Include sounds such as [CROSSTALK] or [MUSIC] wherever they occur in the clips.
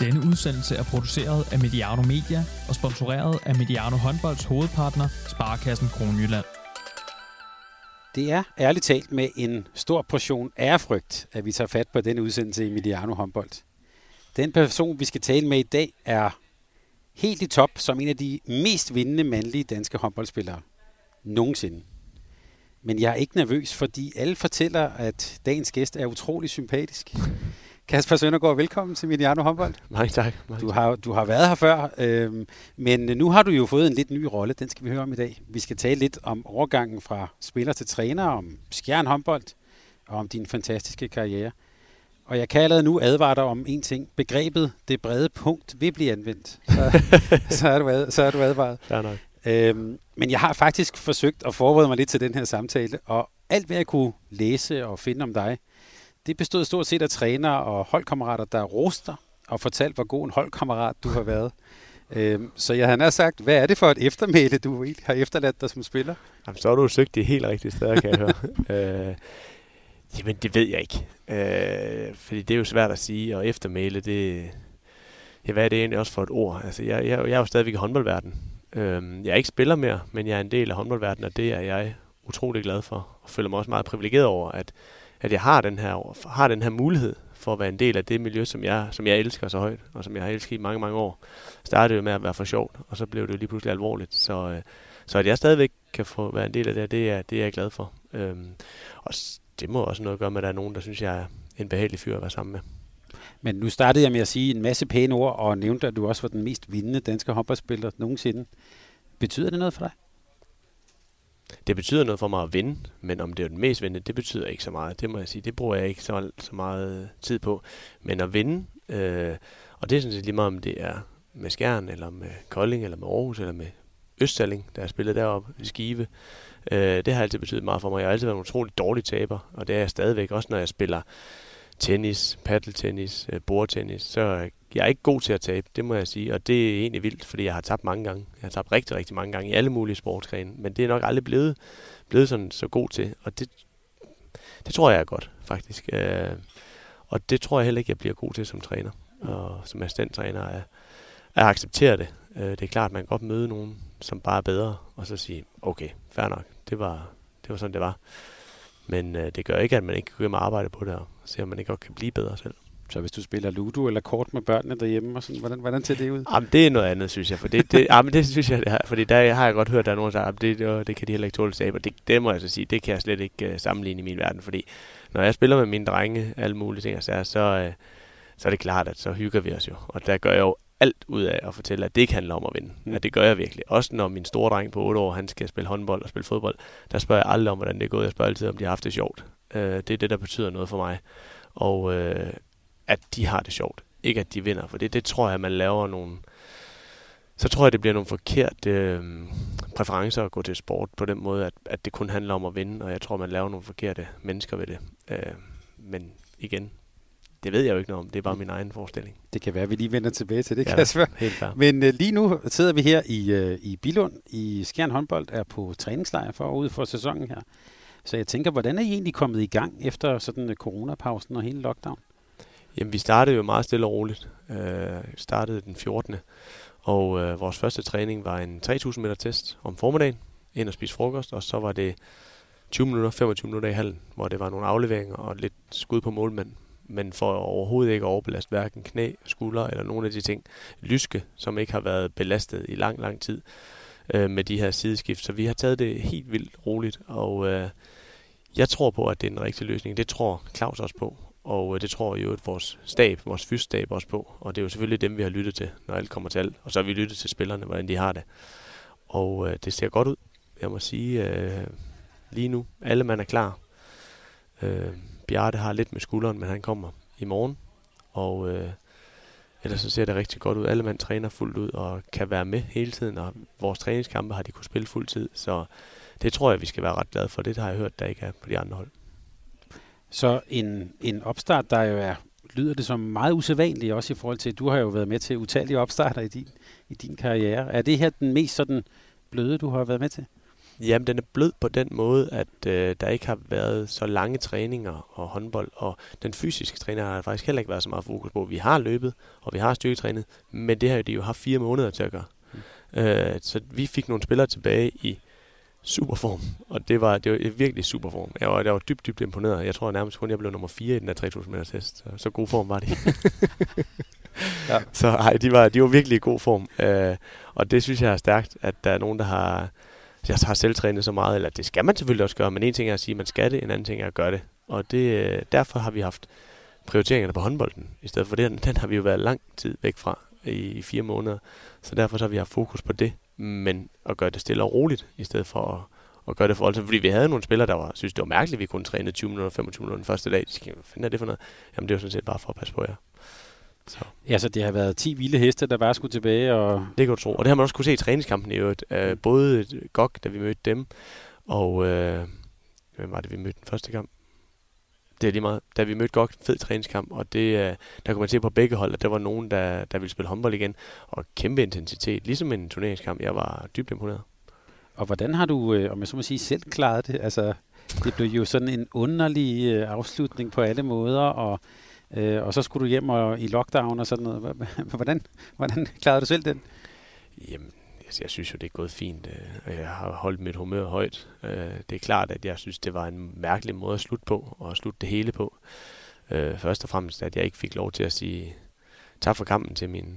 Denne udsendelse er produceret af Mediano Media og sponsoreret af Mediano Håndbolds hovedpartner, Sparkassen Kronjylland. Det er ærligt talt med en stor portion ærefrygt, at vi tager fat på denne udsendelse i Mediano håndbold. Den person, vi skal tale med i dag, er helt i top som en af de mest vindende mandlige danske håndboldspillere nogensinde. Men jeg er ikke nervøs, fordi alle fortæller, at dagens gæst er utrolig sympatisk. Kasper Søndergaard, velkommen til Mediano håndbold. Mange tak. Mange Du har, du har været her før, øh, men nu har du jo fået en lidt ny rolle. Den skal vi høre om i dag. Vi skal tale lidt om overgangen fra spiller til træner, om skjern håndbold og om din fantastiske karriere. Og jeg kan allerede nu advare dig om en ting. Begrebet det brede punkt vil blive anvendt. Så, [LAUGHS] så, er, du ad, så er du advaret. Fair nok. Øhm, men jeg har faktisk forsøgt at forberede mig lidt til den her samtale, og alt hvad jeg kunne læse og finde om dig, det bestod stort set af trænere og holdkammerater, der roster og fortalt, hvor god en holdkammerat du har været. Øhm, så jeg har sagt, hvad er det for et eftermæle, du har efterladt dig som spiller? Jamen, så har du søgt det helt rigtige steder, kan jeg høre. [LAUGHS] øh, jamen, det ved jeg ikke. Øh, fordi det er jo svært at sige, og eftermæle, det... Ja, hvad er det egentlig også for et ord? Altså, jeg, jeg, jeg er jo stadigvæk i håndboldverdenen. Øh, jeg er ikke spiller mere, men jeg er en del af håndboldverdenen, og det er jeg utrolig glad for. Og føler mig også meget privilegeret over, at, at jeg har den, her, har den her mulighed for at være en del af det miljø, som jeg, som jeg elsker så højt, og som jeg har elsket i mange, mange år. Startede jo med at være for sjovt, og så blev det jo lige pludselig alvorligt. Så, øh, så at jeg stadigvæk kan få være en del af det, det er, det er jeg glad for. Øhm, og det må også noget at gøre med, at der er nogen, der synes, jeg er en behagelig fyr at være sammen med. Men nu startede jeg med at sige en masse pæne ord, og nævnte, at du også var den mest vindende danske håndboldspiller nogensinde. Betyder det noget for dig? Det betyder noget for mig at vinde, men om det er den mest vindende, det betyder ikke så meget. Det må jeg sige, det bruger jeg ikke så, så meget øh, tid på. Men at vinde, øh, og det er sådan set lige meget, om det er med Skjern, eller med Kolding, eller med Aarhus, eller med Østsalling, der har spillet deroppe i Skive. Øh, det har altid betydet meget for mig. Jeg har altid været en utrolig dårlig taber, og det er jeg stadigvæk, også når jeg spiller tennis, paddeltennis, øh, bordtennis, så jeg er ikke god til at tabe, det må jeg sige, og det er egentlig vildt, fordi jeg har tabt mange gange. Jeg har tabt rigtig, rigtig mange gange i alle mulige sportsgrene, men det er nok aldrig blevet, blevet sådan så god til, og det, det tror jeg er godt, faktisk. Øh, og det tror jeg heller ikke, jeg bliver god til som træner, og som assistenttræner at, at acceptere det. Øh, det er klart, at man kan godt møde nogen, som bare er bedre, og så sige, okay, fair nok, det var, det var sådan, det var. Men øh, det gør ikke, at man ikke kan gå hjem og arbejde på det, og se, om man ikke godt kan blive bedre selv. Så hvis du spiller Ludo eller kort med børnene derhjemme, og sådan, hvordan, hvordan ser det ud? Jamen, det er noget andet, synes jeg. For det, det, jamen, det synes jeg, det er, fordi der har jeg godt hørt, at der er nogen, der det, det, det kan de heller ikke tåle. Og det, det må jeg så sige, det kan jeg slet ikke uh, sammenligne i min verden. Fordi når jeg spiller med mine drenge, alle mulige ting, så, så, uh, så er det klart, at så hygger vi os jo. Og der gør jeg jo alt ud af at fortælle, at det ikke handler om at vinde. Mm. At det gør jeg virkelig. Også når min store dreng på 8 år, han skal spille håndbold og spille fodbold, der spørger jeg aldrig om, hvordan det er gået. Jeg spørger altid, om de har haft det sjovt. Uh, det er det, der betyder noget for mig. Og uh, at de har det sjovt. Ikke at de vinder, for det, det tror jeg, man laver nogle... Så tror jeg, det bliver nogle forkerte øh, præferencer at gå til sport på den måde, at, at det kun handler om at vinde, og jeg tror, man laver nogle forkerte mennesker ved det. Øh, men igen, det ved jeg jo ikke noget om. Det er bare min egen forestilling. Det kan være, at vi lige vender tilbage til det, Ja, Kasper. helt. Men øh, lige nu sidder vi her i, øh, i Bilund i Skjern håndbold, er på træningslejr for ud for sæsonen her. Så jeg tænker, hvordan er I egentlig kommet i gang efter sådan øh, coronapausen og hele lockdown? Jamen, vi startede jo meget stille og roligt. Øh, startede den 14. Og øh, vores første træning var en 3000 meter test om formiddagen, ind og spise frokost, og så var det 20 minutter, 25 minutter i hallen, hvor det var nogle afleveringer og lidt skud på målmand. Men for overhovedet ikke at overbelaste hverken knæ, skulder eller nogle af de ting, lyske, som ikke har været belastet i lang, lang tid øh, med de her sideskift. Så vi har taget det helt vildt roligt, og øh, jeg tror på, at det er en rigtig løsning. Det tror Claus også på. Og øh, det tror jo at vores stab, vores fysstab også på. Og det er jo selvfølgelig dem, vi har lyttet til, når alt kommer til alt. Og så har vi lyttet til spillerne, hvordan de har det. Og øh, det ser godt ud. Jeg må sige, øh, lige nu, alle mand er klar. Øh, Bjarte har lidt med skulderen, men han kommer i morgen. Og øh, ellers så ser det rigtig godt ud. Alle mand træner fuldt ud og kan være med hele tiden. Og vores træningskampe har de kunne spille fuld tid. Så det tror jeg, vi skal være ret glade for. Det har jeg hørt, der ikke er på de andre hold. Så en, en opstart, der jo er, lyder det som meget usædvanligt, også i forhold til, at du har jo været med til utallige opstarter i din, i din karriere. Er det her den mest sådan bløde, du har været med til? Jamen, den er blød på den måde, at øh, der ikke har været så lange træninger og håndbold, og den fysiske træner har faktisk heller ikke været så meget fokus på. Vi har løbet, og vi har styrketrænet, men det har de jo haft fire måneder til at gøre. Mm. Øh, så vi fik nogle spillere tilbage i superform, og det var, det var virkelig superform. Jeg var, jeg var dybt, dybt imponeret. Jeg tror nærmest kun, jeg blev nummer 4 i den der 3000 meter test, så, så god form var de. [LAUGHS] ja. Så ej, de var, de var virkelig i god form, øh, og det synes jeg er stærkt, at der er nogen, der har, jeg har selv trænet så meget, eller det skal man selvfølgelig også gøre, men en ting er at sige, at man skal det, en anden ting er at gøre det. Og det, øh, derfor har vi haft prioriteringerne på håndbolden, i stedet for den, [LAUGHS] den har vi jo været lang tid væk fra i, i fire måneder. Så derfor så har vi haft fokus på det, men at gøre det stille og roligt, i stedet for at, at gøre det for voldsomt. Fordi vi havde nogle spillere, der var, synes, det var mærkeligt, at vi kunne træne 20 minutter, 25 minutter den første dag. De skal, hvad fanden er det for noget? Jamen det er jo sådan set bare for at passe på jer. Så. Ja, så det har været 10 vilde heste, der bare skulle tilbage. Og... Det kan du tro. Og det har man også kunne se i træningskampen i øvrigt. Uh, både GOG, da vi mødte dem, og uh, hvem var det, vi mødte den første kamp? Det er lige meget. Da vi mødte GOG, fed træningskamp, og det, uh, der kunne man se på begge hold, at der var nogen, der, der ville spille håndbold igen, og kæmpe intensitet, ligesom en turneringskamp. Jeg var dybt imponeret. Og hvordan har du, øh, om jeg så må sige, selv klaret det? Altså, det blev jo sådan en underlig øh, afslutning på alle måder, og Øh, og så skulle du hjem og i lockdown og sådan noget. Hvordan, hvordan klarede du selv den? Jamen, altså, jeg synes jo, det er gået fint. Øh, jeg har holdt mit humør højt. Øh, det er klart, at jeg synes, det var en mærkelig måde at slutte på, og slutte det hele på. Øh, først og fremmest, at jeg ikke fik lov til at sige tak for kampen til mine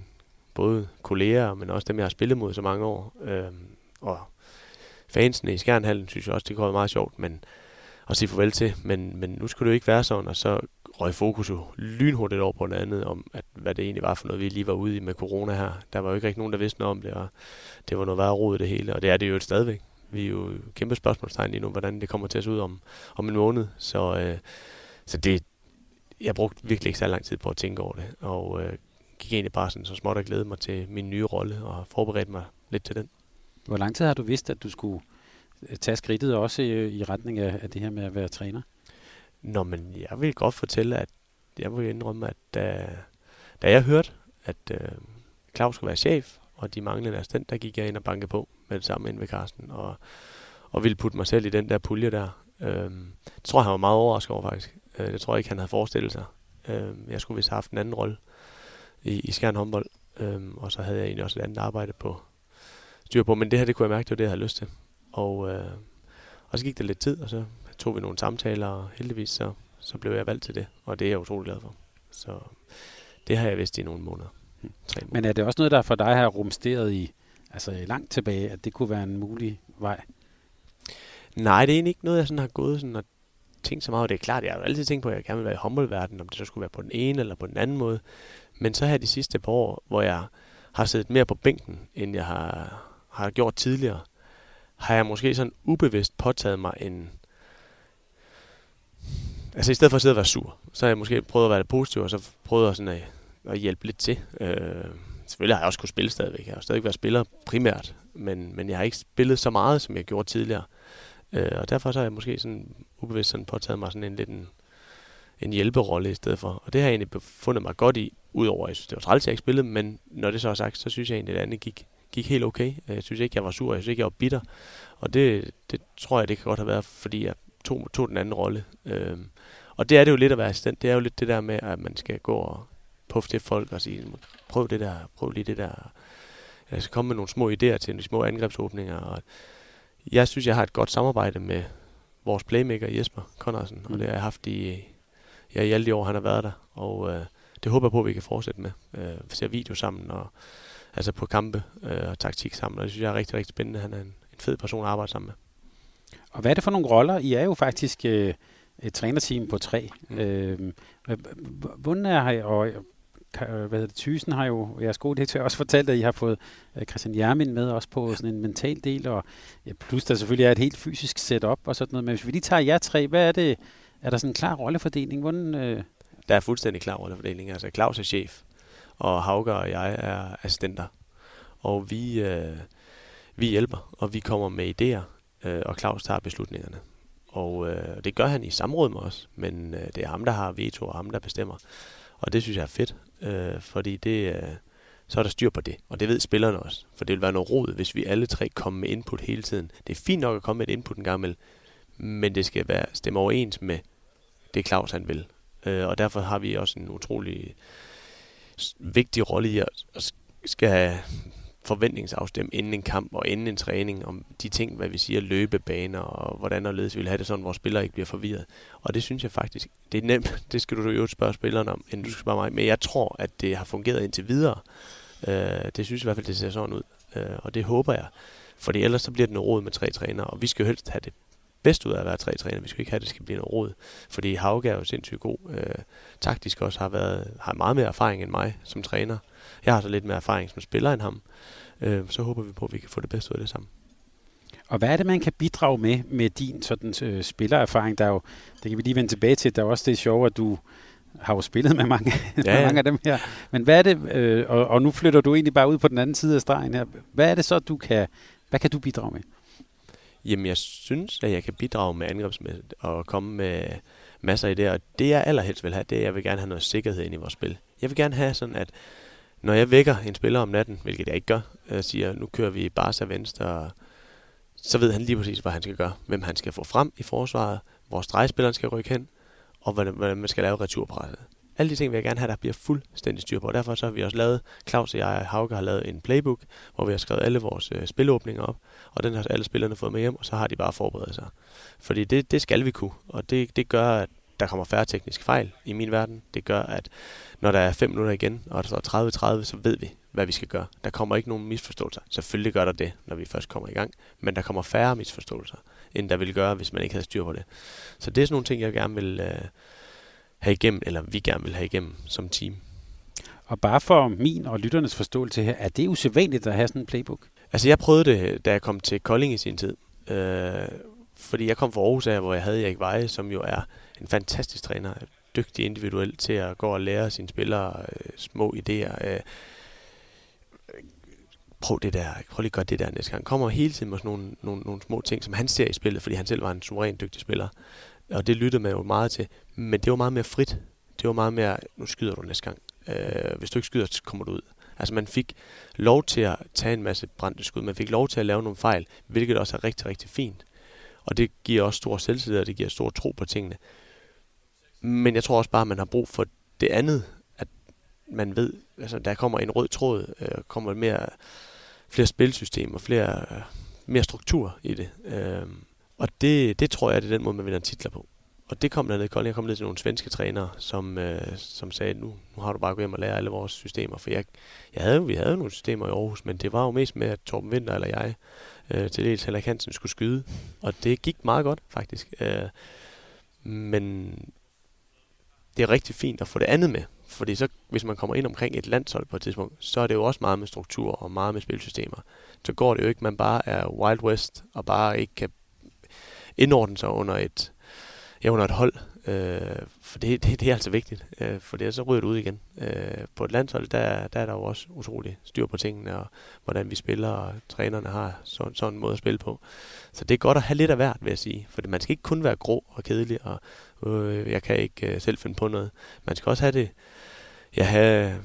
både kolleger, men også dem, jeg har spillet mod så mange år. Og fansene i Skjernhallen synes jeg også, det går meget sjovt, men at sige farvel til. Men, men nu skulle det jo ikke være sådan, og så røg fokus jo lynhurtigt over på noget andet, om at, hvad det egentlig var for noget, vi lige var ude i med corona her. Der var jo ikke rigtig nogen, der vidste noget om det, og det var noget værre rod det hele, og det er det jo stadigvæk. Vi er jo kæmpe spørgsmålstegn lige nu, hvordan det kommer til at se ud om, om en måned. Så, øh, så det, jeg brugte virkelig ikke så lang tid på at tænke over det, og øh, gik egentlig bare sådan så småt og glæde mig til min nye rolle, og forberedte mig lidt til den. Hvor lang tid har du vidst, at du skulle øh, tage skridtet også i, i retning af, af det her med at være træner? Nå, men jeg vil godt fortælle, at jeg vil indrømme, at da, da jeg hørte, at øh, Claus skulle være chef, og de manglede en assistent, der gik jeg ind og bankede på med det samme ind ved Carsten, og, og ville putte mig selv i den der pulje der. Øh, det tror jeg, han var meget overrasket over faktisk. Øh, det tror jeg ikke, han havde forestillet sig. Øh, jeg skulle vist have haft en anden rolle i, i Skjern håndbold, øh, og så havde jeg egentlig også et andet arbejde på styr på, men det her, det kunne jeg mærke, det var det, jeg havde lyst til. Og, øh, og så gik der lidt tid, og så tog vi nogle samtaler, og heldigvis så, så blev jeg valgt til det, og det er jeg utrolig glad for. Så det har jeg vidst i nogle måneder. Hmm. Måneder. Men er det også noget, der for dig har rumsteret i, altså langt tilbage, at det kunne være en mulig vej? Nej, det er egentlig ikke noget, jeg sådan har gået sådan og tænkt så meget. Det er klart, jeg har altid tænkt på, at jeg gerne vil være i håndboldverdenen, om det så skulle være på den ene eller på den anden måde. Men så har jeg de sidste par år, hvor jeg har siddet mere på bænken, end jeg har, har gjort tidligere, har jeg måske sådan ubevidst påtaget mig en, altså i stedet for at sidde og være sur, så har jeg måske prøvet at være lidt positiv, og så prøvet at, sådan at, at hjælpe lidt til. Øh, selvfølgelig har jeg også kunnet spille stadigvæk. Jeg har stadig været spiller primært, men, men jeg har ikke spillet så meget, som jeg gjorde tidligere. Øh, og derfor så har jeg måske sådan ubevidst sådan påtaget mig sådan en lidt en, en hjælperolle i stedet for. Og det har jeg egentlig befundet mig godt i, udover at jeg synes, det var træls, jeg ikke spillede, men når det så er sagt, så synes jeg egentlig, at det andet gik, gik helt okay. Øh, jeg synes ikke, jeg var sur, jeg synes ikke, jeg var bitter. Og det, det tror jeg, det kan godt have været, fordi jeg tog, tog den anden rolle. Øh, og det er det jo lidt at være assistent. Det er jo lidt det der med, at man skal gå og puffe til folk og sige, prøv det der, prøv lige det der. Jeg skal komme med nogle små idéer til de små angrebsåbninger. Og jeg synes, jeg har et godt samarbejde med vores playmaker Jesper Conradsen, mm. og det har jeg haft i, ja, i alle de år, han har været der. Og øh, det håber jeg på, at vi kan fortsætte med. Øh, vi ser video sammen, og altså på kampe øh, og taktik sammen, og det synes jeg er rigtig, rigtig spændende. Han er en, en fed person at arbejde sammen med. Og hvad er det for nogle roller? I er jo faktisk øh, et trænerteam på tre. Mm. Øh, Vunden er og hvad hedder det, Thysen har jo, jeres gode direktør også fortalt, at I har fået øh, Christian Jermin med også på sådan en mental del, og ja, plus der selvfølgelig er et helt fysisk setup og sådan noget. Men hvis vi lige tager jer tre, hvad er det? Er der sådan en klar rollefordeling? Hvordan, øh... Der er fuldstændig klar rollefordeling. Altså Claus er chef, og Hauger og jeg er assistenter. Og vi, øh, vi hjælper, og vi kommer med idéer, øh, og Claus tager beslutningerne. Og øh, det gør han i samråd med os, men øh, det er ham, der har veto, og ham, der bestemmer. Og det synes jeg er fedt, øh, fordi det, øh, så er der styr på det. Og det ved spillerne også. For det vil være noget rod, hvis vi alle tre kommer med input hele tiden. Det er fint nok at komme med et input en gang imellem, men det skal være stemme overens med det Claus han vil. Øh, og derfor har vi også en utrolig vigtig rolle i at, at skal forventningsafstemme inden en kamp og inden en træning om de ting, hvad vi siger, løbebaner og hvordan og ledes vi vil have det sådan, hvor spillere ikke bliver forvirret. Og det synes jeg faktisk, det er nemt, [LAUGHS] det skal du jo spørge spillerne om, end du skal spørge mig, men jeg tror, at det har fungeret indtil videre. Øh, det synes jeg i hvert fald, det ser sådan ud, øh, og det håber jeg. for ellers så bliver det noget råd med tre trænere, og vi skal jo helst have det bedst ud af at være tre træner. Vi skal ikke have, at det skal blive noget råd. Fordi Hauge er jo sindssygt god. Øh, taktisk også har, været, har meget mere erfaring end mig som træner. Jeg har så lidt mere erfaring som spiller end ham. Øh, så håber vi på, at vi kan få det bedste ud af det sammen. Og hvad er det, man kan bidrage med med din sådan, øh, spillererfaring? Der er jo, det kan vi lige vende tilbage til. Der er også det sjove, at du har jo spillet med mange, [LAUGHS] ja, ja. med mange af dem her. Men hvad er det, øh, og, og nu flytter du egentlig bare ud på den anden side af stregen her. Hvad er det så, du kan, hvad kan du bidrage med? Jamen, jeg synes, at jeg kan bidrage med angrebsmæssigt og komme med masser af idéer. Og det, jeg allerhelst vil have, det er, at jeg vil gerne have noget sikkerhed ind i vores spil. Jeg vil gerne have sådan, at når jeg vækker en spiller om natten, hvilket jeg ikke gør, og siger, nu kører vi Barca venstre, så ved han lige præcis, hvad han skal gøre. Hvem han skal få frem i forsvaret, hvor stregspilleren skal rykke hen, og hvordan, hvordan man skal lave returpresset. Alle de ting vil jeg gerne have, der bliver fuldstændig styr på. Og derfor så har vi også lavet, Claus og jeg og Hauke har lavet en playbook, hvor vi har skrevet alle vores øh, spilåbninger op, og den har alle spillerne fået med hjem, og så har de bare forberedt sig. Fordi det, det skal vi kunne, og det, det gør, at der kommer færre tekniske fejl i min verden. Det gør, at når der er 5 minutter igen, og der står 30-30, så ved vi, hvad vi skal gøre. Der kommer ikke nogen misforståelser. Selvfølgelig gør der det, når vi først kommer i gang, men der kommer færre misforståelser, end der ville gøre, hvis man ikke havde styr på det. Så det er sådan nogle ting, jeg gerne vil øh, have igennem, eller vi gerne vil have igennem som team. Og bare for min og lytternes forståelse her, er det usædvanligt at have sådan en playbook? Altså jeg prøvede det, da jeg kom til Kolding i sin tid. Øh, fordi jeg kom fra Aarhus af, hvor jeg havde Erik Veje, som jo er en fantastisk træner. Dygtig individuelt til at gå og lære sine spillere øh, små idéer. Øh, prøv det der, prøv lige at gøre det der næste gang. Kommer hele tiden med sådan nogle, nogle, nogle små ting, som han ser i spillet, fordi han selv var en suveræn dygtig spiller. Og det lyttede man jo meget til. Men det var meget mere frit. Det var meget mere, nu skyder du næste gang. Øh, hvis du ikke skyder, så kommer du ud. Altså man fik lov til at tage en masse brændte skud. Man fik lov til at lave nogle fejl, hvilket også er rigtig, rigtig fint. Og det giver også stor selvtillid, og det giver stor tro på tingene. Men jeg tror også bare, at man har brug for det andet, at man ved, altså der kommer en rød tråd, øh, kommer mere, flere spilsystemer, flere, øh, mere struktur i det. Øh, og det, det tror jeg, det er den måde, man vinder titler på. Og det kom der ned i Kolding. Jeg kom ned til nogle svenske trænere, som, øh, som sagde, nu, nu har du bare gået hjem og lære alle vores systemer. For jeg, jeg havde, vi havde nogle systemer i Aarhus, men det var jo mest med, at Torben Winter eller jeg øh, til dels Henrik Hansen skulle skyde. Og det gik meget godt, faktisk. Øh, men det er rigtig fint at få det andet med. Fordi så, hvis man kommer ind omkring et landshold på et tidspunkt, så er det jo også meget med struktur og meget med spilsystemer. Så går det jo ikke, man bare er Wild West og bare ikke kan indordne sig under et, ja, under et hold. Øh, for det, det, det er altså vigtigt, øh, for det er så ryddet det ud igen. Øh, på et landshold, der, der er der jo også utrolig styr på tingene, og hvordan vi spiller, og trænerne har sådan, sådan en måde at spille på. Så det er godt at have lidt af hvert, vil jeg sige. For man skal ikke kun være grå og kedelig, og øh, jeg kan ikke øh, selv finde på noget. Man skal også have det, ja, have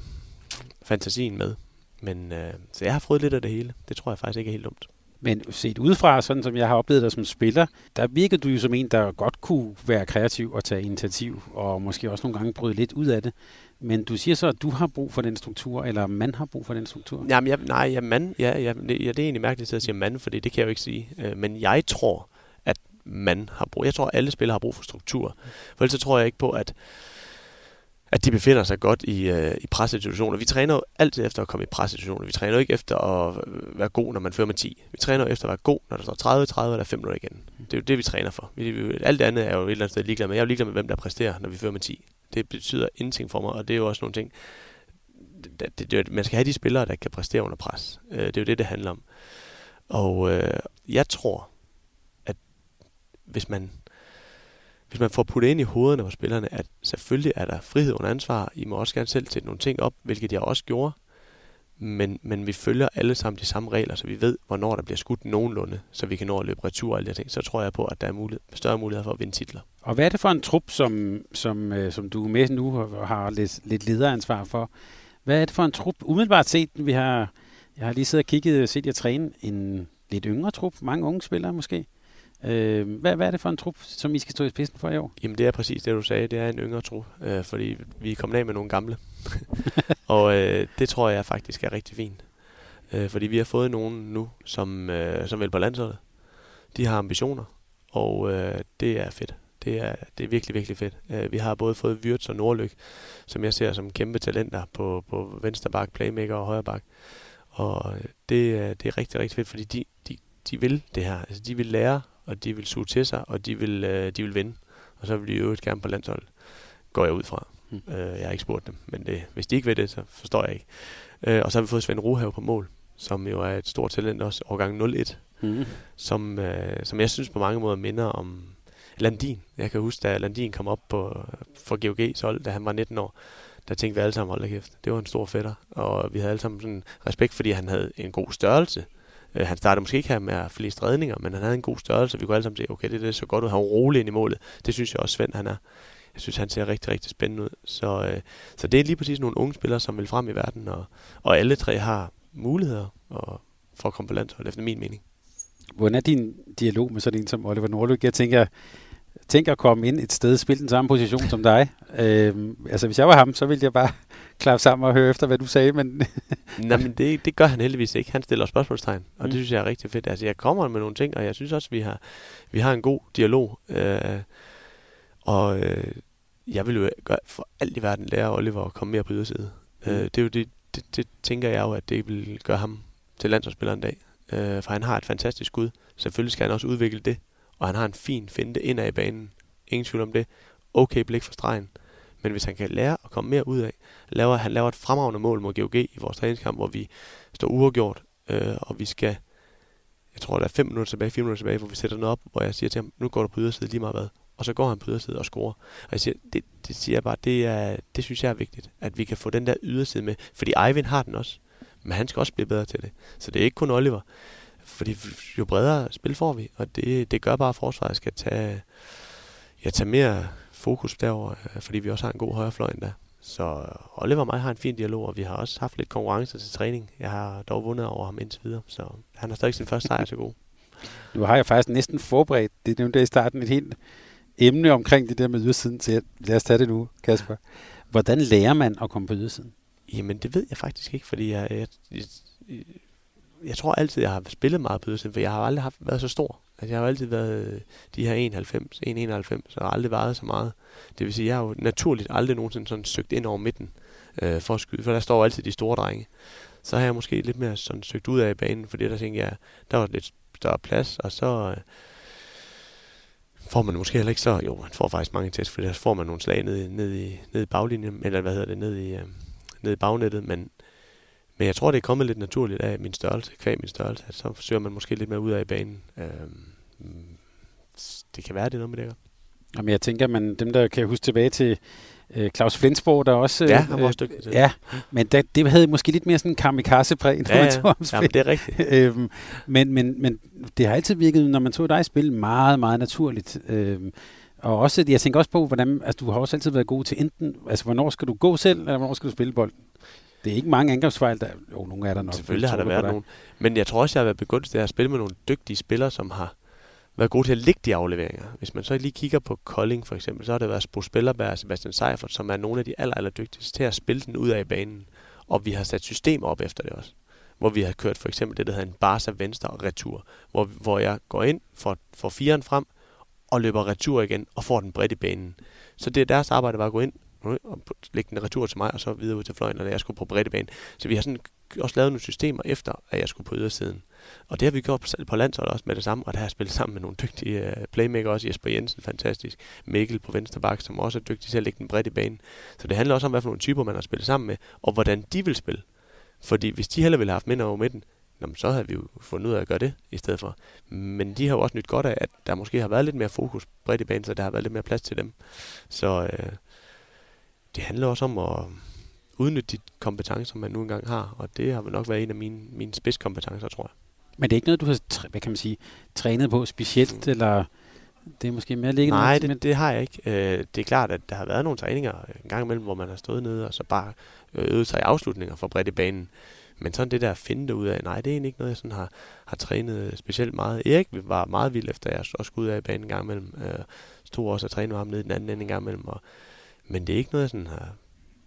fantasien med. Men øh, så jeg har fået lidt af det hele. Det tror jeg faktisk ikke er helt dumt. Men set udefra, sådan som jeg har oplevet dig som spiller, der virker du jo som en, der godt kunne være kreativ og tage initiativ, og måske også nogle gange bryde lidt ud af det. Men du siger så, at du har brug for den struktur, eller man har brug for den struktur? Jamen, jeg, nej, ja, man, ja, ja, det, ja, det er egentlig mærkeligt at sige mand, for det kan jeg jo ikke sige. Øh, men jeg tror, man har brug. Jeg tror, at alle spillere har brug for struktur. For ellers så tror jeg ikke på, at at de befinder sig godt i, øh, i pressituationer. Vi træner jo altid efter at komme i pressituationer. Vi træner jo ikke efter at øh, være god, når man fører med 10. Vi træner jo efter at være god, når der står 30-30 eller 5 minutter igen. Det er jo det, vi træner for. Vi, alt det andet er jo et eller andet sted ligeglad med. Jeg er jo ligeglad med, hvem der præsterer, når vi fører med 10. Det betyder ingenting for mig, og det er jo også nogle ting. Det, det, det, man skal have de spillere, der kan præstere under pres. Øh, det er jo det, det handler om. Og øh, jeg tror, hvis man hvis man får puttet ind i hovederne på spillerne, at selvfølgelig er der frihed under ansvar, I må også gerne selv sætte nogle ting op, hvilket jeg også gjorde, men, men vi følger alle sammen de samme regler, så vi ved, hvornår der bliver skudt nogenlunde, så vi kan nå at løbe retur og alle de ting. Så tror jeg på, at der er mulighed, større mulighed for at vinde titler. Og hvad er det for en trup, som, som, øh, som du er med nu og har lidt, lidt lederansvar for? Hvad er det for en trup? Umiddelbart set, vi har, jeg har lige siddet og kigget og set jer træne en lidt yngre trup, mange unge spillere måske. Øh, hvad, hvad er det for en trup, som I skal stå i spidsen for i år? Jamen det er præcis det, du sagde. Det er en yngre trup, øh, fordi vi er kommet af med nogle gamle. [LAUGHS] og øh, det tror jeg faktisk er rigtig fint. Øh, fordi vi har fået nogen nu, som, øh, som vil på landsholdet. De har ambitioner, og øh, det er fedt. Det er, det er virkelig, virkelig fedt. Øh, vi har både fået Wirtz og Nordlyk, som jeg ser som kæmpe talenter på, på venstre bak, playmaker og højre bak. Og øh, det, det er rigtig, rigtig fedt, fordi de, de, de vil det her. Altså, de vil lære, og de vil suge til sig, og de vil, øh, de vil vinde. Og så vil de jo gerne på landsholdet, går jeg ud fra. Mm. Øh, jeg har ikke spurgt dem, men det, hvis de ikke vil det, så forstår jeg ikke. Øh, og så har vi fået Svend Rohave på mål, som jo er et stort talent også, årgang 01, mm. som, øh, som jeg synes på mange måder minder om Landin. Jeg kan huske, da Landin kom op på, for GOG's hold, da han var 19 år, der tænkte vi alle sammen, hold kæft, det var en stor fætter. Og vi havde alle sammen sådan respekt, fordi han havde en god størrelse. Øh, han startede måske ikke her med flest redninger, men han havde en god størrelse. Vi kunne alle sammen se, okay, det, det er så godt ud. Han var rolig ind i målet. Det synes jeg også, Svend han er. Jeg synes, han ser rigtig, rigtig spændende ud. Så, øh, så det er lige præcis nogle unge spillere, som vil frem i verden, og, og alle tre har muligheder og, for at komme på landsholdet, efter min mening. Hvordan er din dialog med sådan en som Oliver Nordløk? Jeg tænker, tænker at komme ind et sted og spille den samme position som dig. Øhm, altså, hvis jeg var ham, så ville jeg bare klappe sammen og høre efter, hvad du sagde. Men Nej, men det, det gør han heldigvis ikke. Han stiller spørgsmålstegn, og mm. det synes jeg er rigtig fedt. Altså, jeg kommer med nogle ting, og jeg synes også, vi har, vi har en god dialog. Øh, og øh, jeg vil jo gøre, for alt i verden lære Oliver at komme mere på yderside. Mm. Øh, det er jo det, det, det, tænker jeg jo, at det vil gøre ham til landsholdsspiller en dag. Øh, for han har et fantastisk skud. Selvfølgelig skal han også udvikle det og han har en fin finte indad i banen. Ingen tvivl om det. Okay blik for stregen. Men hvis han kan lære at komme mere ud af, laver, han laver et fremragende mål mod GOG i vores træningskamp, hvor vi står uafgjort, øh, og vi skal, jeg tror der er 5 minutter tilbage, 4 minutter tilbage, hvor vi sætter den op, hvor jeg siger til ham, nu går du på yderside lige meget hvad. Og så går han på yderside og scorer. Og jeg siger, det, det siger jeg bare, det, er, det synes jeg er vigtigt, at vi kan få den der yderside med. Fordi Eivind har den også, men han skal også blive bedre til det. Så det er ikke kun Oliver. Fordi jo bredere spil får vi, og det, det gør bare, at forsvaret skal tage, ja, tage mere fokus derover, øh, fordi vi også har en god højrefløj endda. Så Oliver og mig har en fin dialog, og vi har også haft lidt konkurrence til træning. Jeg har dog vundet over ham indtil videre, så han har stadig sin første sejr til god. Nu har jeg faktisk næsten forberedt, det nævnte jeg i starten, et helt emne omkring det der med ydersiden, så lad os tage det nu, Kasper. Hvordan lærer man at komme på ydersiden? Jamen, det ved jeg faktisk ikke, fordi jeg, jeg, jeg jeg tror altid, jeg har spillet meget på ydersiden, for jeg har aldrig haft, været så stor. Altså, jeg har altid været øh, de her 91, 1,91, så har aldrig vejet så meget. Det vil sige, jeg har jo naturligt aldrig nogensinde sådan søgt ind over midten øh, for at skyde, for der står altid de store drenge. Så har jeg måske lidt mere sådan søgt ud af banen, fordi der tænker jeg, der var lidt større plads, og så øh, får man måske heller ikke så, jo, man får faktisk mange test, for der får man nogle slag ned, ned, i, ned i baglinjen, eller hvad hedder det, ned i, øh, ned i bagnettet, men men jeg tror, det er kommet lidt naturligt af min størrelse, kvæg min størrelse, at så forsøger man måske lidt mere ud af i banen. Øhm, det kan være, det er noget med det, Jamen, jeg tænker, man, dem der kan huske tilbage til øh, Claus Flensborg, der også... Ja, han var også dygtig til Ja, men da, det havde måske lidt mere sådan en kamikaze-præg, når ja, man tog ja. Jamen, det er rigtigt. [LAUGHS] øhm, men, men, men det har altid virket, når man tog dig spil, meget, meget naturligt. Øhm, og også, jeg tænker også på, hvordan, altså du har også altid været god til enten, altså hvornår skal du gå selv, eller hvornår skal du spille bolden? Det er ikke mange angrebsfejl, der... Jo, nogle er der nok. Selvfølgelig har der været nogen. Men jeg tror også, jeg har været begyndt til at spille med nogle dygtige spillere, som har været gode til at lægge de afleveringer. Hvis man så lige kigger på Kolding for eksempel, så har det været Spo Spillerberg og Sebastian Seifert, som er nogle af de aller, aller dygtigste til at spille den ud af banen. Og vi har sat systemer op efter det også. Hvor vi har kørt for eksempel det, der hedder en Barca venstre retur. Hvor, hvor jeg går ind, for, for firen frem, og løber retur igen, og får den bredt i banen. Så det er deres arbejde var at gå ind, og lægge den retur til mig, og så videre ud til fløjen, og jeg skulle på breddebanen. Så vi har sådan også lavet nogle systemer efter, at jeg skulle på ydersiden. Og det har vi gjort på landsholdet også med det samme, og der har jeg spillet sammen med nogle dygtige øh, playmaker også. Jesper Jensen, fantastisk. Mikkel på venstre bak, som også er dygtig til at lægge den bredt i banen. Så det handler også om, hvad for nogle typer man har spillet sammen med, og hvordan de vil spille. Fordi hvis de heller ville have haft mindre over midten, jamen, så havde vi jo fundet ud af at gøre det i stedet for. Men de har jo også nyt godt af, at der måske har været lidt mere fokus bredt i banen, så der har været lidt mere plads til dem. Så, øh, det handler også om at udnytte de kompetencer, man nu engang har, og det har vel nok været en af mine, mine spidskompetencer, tror jeg. Men det er ikke noget, du har hvad kan man sige, trænet på specielt, mm. eller Det er måske mere liggende. Nej, det, det har jeg ikke. Øh, det er klart, at der har været nogle træninger en gang imellem, hvor man har stået nede og så bare øh, øvet sig i afslutninger for bredt i banen. Men sådan det der at finde det ud af, nej, det er egentlig ikke noget, jeg sådan har, har trænet specielt meget. Erik var meget vild efter, at jeg også skulle ud af i banen en gang imellem. Øh, stod også og trænede med ham nede i den anden ende en gang imellem. Og, men det er ikke noget, jeg sådan har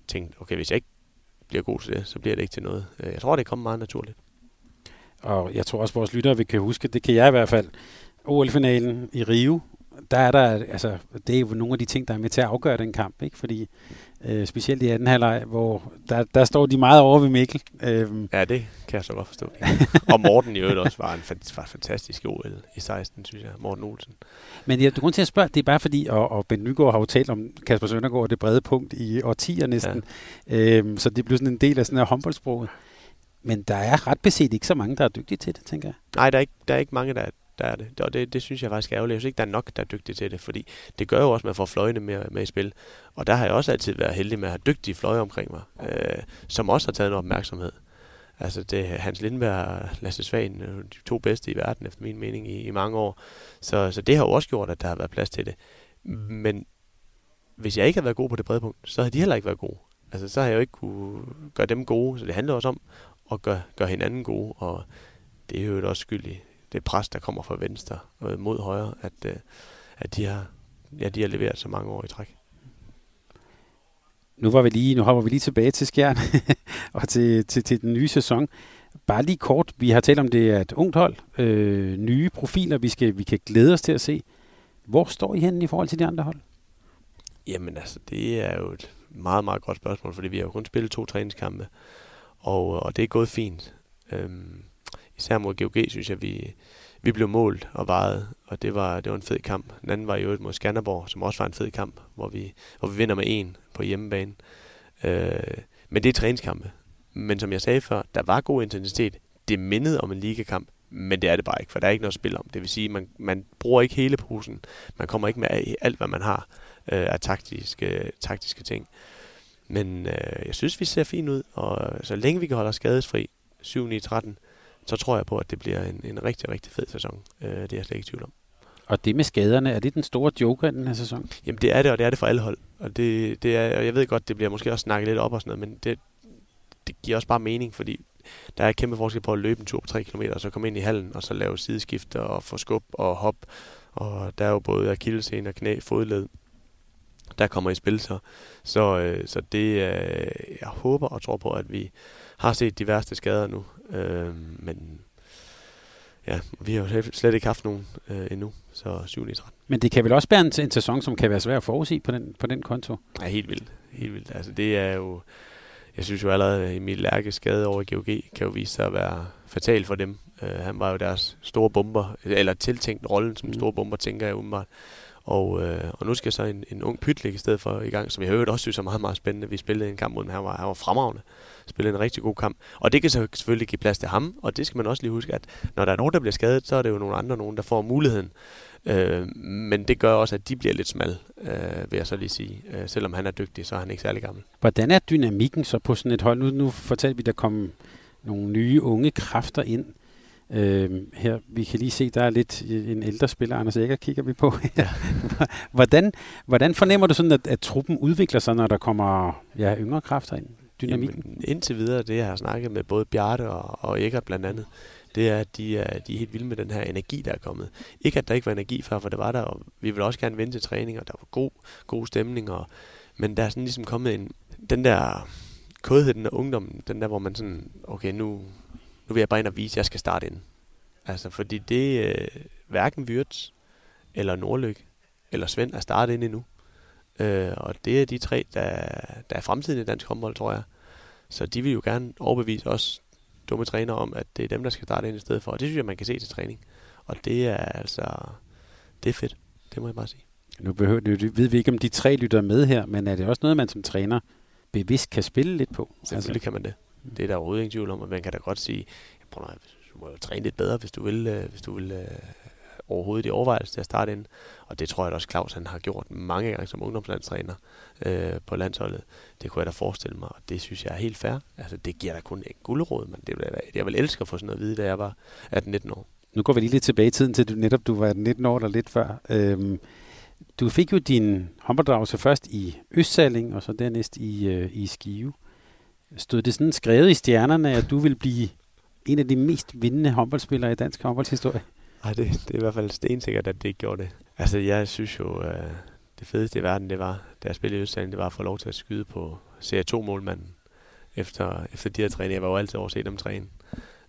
tænkt, okay, hvis jeg ikke bliver god til det, så bliver det ikke til noget. Øh, jeg tror, det kommer meget naturligt. Og jeg tror også, vores lyttere vil kan huske, det kan jeg i hvert fald, OL-finalen i Rio, der er der, altså, det er jo nogle af de ting, der er med til at afgøre den kamp, ikke? Fordi øh, specielt i anden halvleg, hvor der, der står de meget over ved Mikkel. Øhm, Ja, det kan jeg så godt forstå. og Morten i øvrigt også var en var fantastisk OL i 16, synes jeg. Morten Olsen. men jeg, grund til at spørge, det er bare fordi, og, og Ben Nygaard har jo talt om Kasper Søndergaard det brede punkt i årtier næsten, ja. øhm, så det blev sådan en del af sådan her håndboldsproget. Men der er ret beset ikke så mange, der er dygtige til det, tænker jeg. Nej, der er ikke, der er ikke mange, der, der er det. Og det, det synes jeg faktisk er ærgerligt. Jeg synes ikke, der er nok, der er dygtige til det, fordi det gør jo også, at man får fløjene med, med i spil. Og der har jeg også altid været heldig med at have dygtige fløje omkring mig, øh, som også har taget noget opmærksomhed. Altså det er Hans Lindberg og Lasse Svagen, øh, de to bedste i verden, efter min mening, i, i mange år. Så, så det har jo også gjort, at der har været plads til det. Men hvis jeg ikke havde været god på det brede punkt, så havde de heller ikke været gode. Altså så har jeg jo ikke kunne gøre dem gode, så det handler også om at gøre, gøre hinanden gode, og det er jo også skyld i det pres, der kommer fra venstre øh, mod højre, at, øh, at de, har, ja, de har leveret så mange år i træk. Nu, var vi lige, nu hopper vi lige tilbage til Skjern [LAUGHS] og til, til, til den nye sæson. Bare lige kort, vi har talt om, det er et ungt hold, øh, nye profiler, vi, skal, vi kan glæde os til at se. Hvor står I henne i forhold til de andre hold? Jamen altså, det er jo et meget, meget godt spørgsmål, fordi vi har jo kun spillet to træningskampe, og, og det er gået fint. Øhm, især mod GOG, synes jeg, vi, vi blev målt og vejet, og det var, det var en fed kamp. Den anden var jo mod Skanderborg, som også var en fed kamp, hvor vi, hvor vi vinder med en på hjemmebane. Øh, men det er træningskampe. Men som jeg sagde før, der var god intensitet. Det mindede om en ligakamp, men det er det bare ikke, for der er ikke noget spil om. Det vil sige, man, man bruger ikke hele posen. Man kommer ikke med alt, hvad man har øh, af taktiske, taktiske ting. Men øh, jeg synes, vi ser fint ud, og så længe vi kan holde os skadesfri, 7-9-13, så tror jeg på, at det bliver en, en rigtig, rigtig fed sæson. Øh, det er jeg slet ikke i tvivl om. Og det med skaderne, er det den store joker i den her sæson? Jamen det er det, og det er det for alle hold. Og, det, det er, og jeg ved godt, det bliver måske også snakket lidt op og sådan noget, men det, det giver også bare mening, fordi der er kæmpe forskel på at løbe en tur på 3 km, og så komme ind i hallen, og så lave sideskift og få skub og hop. Og der er jo både akillescene og knæ, fodled, der kommer i spil så. Så, øh, så det, øh, jeg håber og tror på, at vi har set de værste skader nu. Øh, men ja, vi har jo slet ikke haft nogen øh, endnu, så 7 13. Men det kan vel også være en, en sæson, som kan være svær at forudsige på den, på den konto? Ja, helt vildt. Helt vildt. Altså det er jo, jeg synes jo allerede, at Emil Lærkes skade over i GOG kan jo vise sig at være fatal for dem. Uh, han var jo deres store bomber, eller tiltænkt rollen som store bomber, tænker jeg umiddelbart. Og, øh, og nu skal så en, en ung pytlik i stedet for i gang, som jeg hørt også synes er meget, meget spændende. Vi spillede en kamp mod ham, han var, han var fremragende. Spillede en rigtig god kamp. Og det kan så selvfølgelig give plads til ham, og det skal man også lige huske, at når der er nogen, der bliver skadet, så er det jo nogle andre nogen, der får muligheden. Øh, men det gør også, at de bliver lidt smal, øh, vil jeg så lige sige. Øh, selvom han er dygtig, så er han ikke særlig gammel. Hvordan er dynamikken så på sådan et hold? Nu, nu fortalte vi, der kom nogle nye unge kræfter ind. Øh, her, vi kan lige se, der er lidt øh, en ældre spiller, Anders Ægger kigger vi på. Ja. [LAUGHS] hvordan, hvordan fornemmer du sådan, at, at truppen udvikler sig, når der kommer ja, yngre kræfter ind? Dynamikken? Jamen, indtil videre, det jeg har snakket med både Bjarte og, og Eggert blandt andet, det er, at de er, de er helt vilde med den her energi, der er kommet. Ikke at der ikke var energi før, for det var der, og vi ville også gerne vende til træning, og der var god, god stemning, og, men der er sådan ligesom kommet en, den der kodhed, den der ungdom, den der, hvor man sådan, okay, nu, nu vil jeg bare ind og vise, at jeg skal starte ind. Altså, fordi det øh, hverken Wirtz, eller Nordlyk, eller Svend er startet ind endnu. Øh, og det er de tre, der, der er fremtiden i dansk håndbold, tror jeg. Så de vil jo gerne overbevise os dumme træner om, at det er dem, der skal starte ind i stedet for. Og det synes jeg, man kan se til træning. Og det er altså, det er fedt. Det må jeg bare sige. Nu, behøver, nu ved vi ikke, om de tre lytter med her, men er det også noget, man som træner bevidst kan spille lidt på? Selvfølgelig altså. kan man det. Mm. Det er der overhovedet ingen tvivl om, og man kan da godt sige, prøv at, du må jo træne lidt bedre, hvis du vil, øh, hvis du vil øh, overhovedet i overvejelse til at starte ind. Og det tror jeg da også, Claus han har gjort mange gange som ungdomslandstræner øh, på landsholdet. Det kunne jeg da forestille mig, og det synes jeg er helt fair. Altså, det giver da kun en guldråd, men det vil, jeg vil elske at få sådan noget at vide, da jeg var 18-19 år. nu går vi lige lidt tilbage i tiden til, du netop du var 19 år eller lidt før. Øhm, du fik jo din håndbolddragelse først i Østsalling, og så dernæst i, øh, i Skive. Stod det sådan skrevet i stjernerne, at du vil blive en af de mest vindende håndboldspillere i dansk håndboldshistorie? Nej, det, det er i hvert fald stensikkert, at det ikke gjorde det. Altså, jeg synes jo, øh, det fedeste i verden, det var, da jeg spillede i Østsalling, det var at få lov til at skyde på Serie 2-målmanden. Efter, efter de her træninger. Jeg var jo altid over at se dem træne.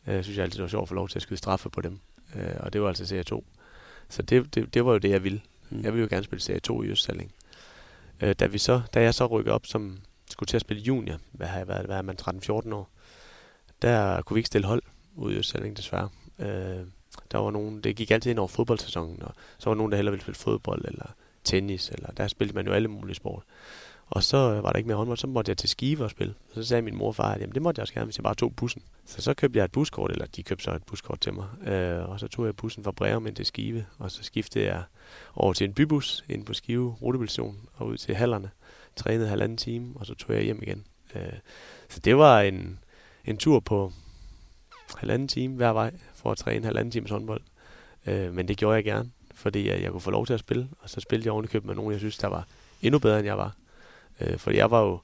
Øh, jeg synes jeg altid, det var sjovt at få lov til at skyde straffe på dem. Øh, og det var altså Serie 2. Så det, det, det var jo det, jeg ville. Mm. Jeg ville jo gerne spille Serie 2 i Østsalling. Øh, da, vi så, da jeg så rykkede op som skulle til at spille junior, hvad har jeg været, hvad er man, 13-14 år, der kunne vi ikke stille hold ud i Østsalling desværre. Øh, der var nogen, det gik altid ind over fodboldsæsonen, og så var nogen, der hellere ville spille fodbold, eller tennis, eller der spillede man jo alle mulige sport. Og så var der ikke mere håndbold, så måtte jeg til Skive og spille. Og så sagde min mor og far, at jamen, det måtte jeg også gerne, hvis jeg bare tog bussen. Så så købte jeg et buskort, eller de købte så et buskort til mig. Øh, og så tog jeg bussen fra Breum ind til Skive, og så skiftede jeg over til en bybus ind på Skive rutebilstation og ud til hallerne. Trænede halvanden time, og så tog jeg hjem igen. Øh, så det var en, en tur på halvanden time hver vej for at træne halvanden times håndbold. Øh, men det gjorde jeg gerne, fordi jeg, jeg kunne få lov til at spille, og så spillede jeg ovenikøbet med nogen, jeg synes, der var endnu bedre, end jeg var. Øh, fordi jeg var jo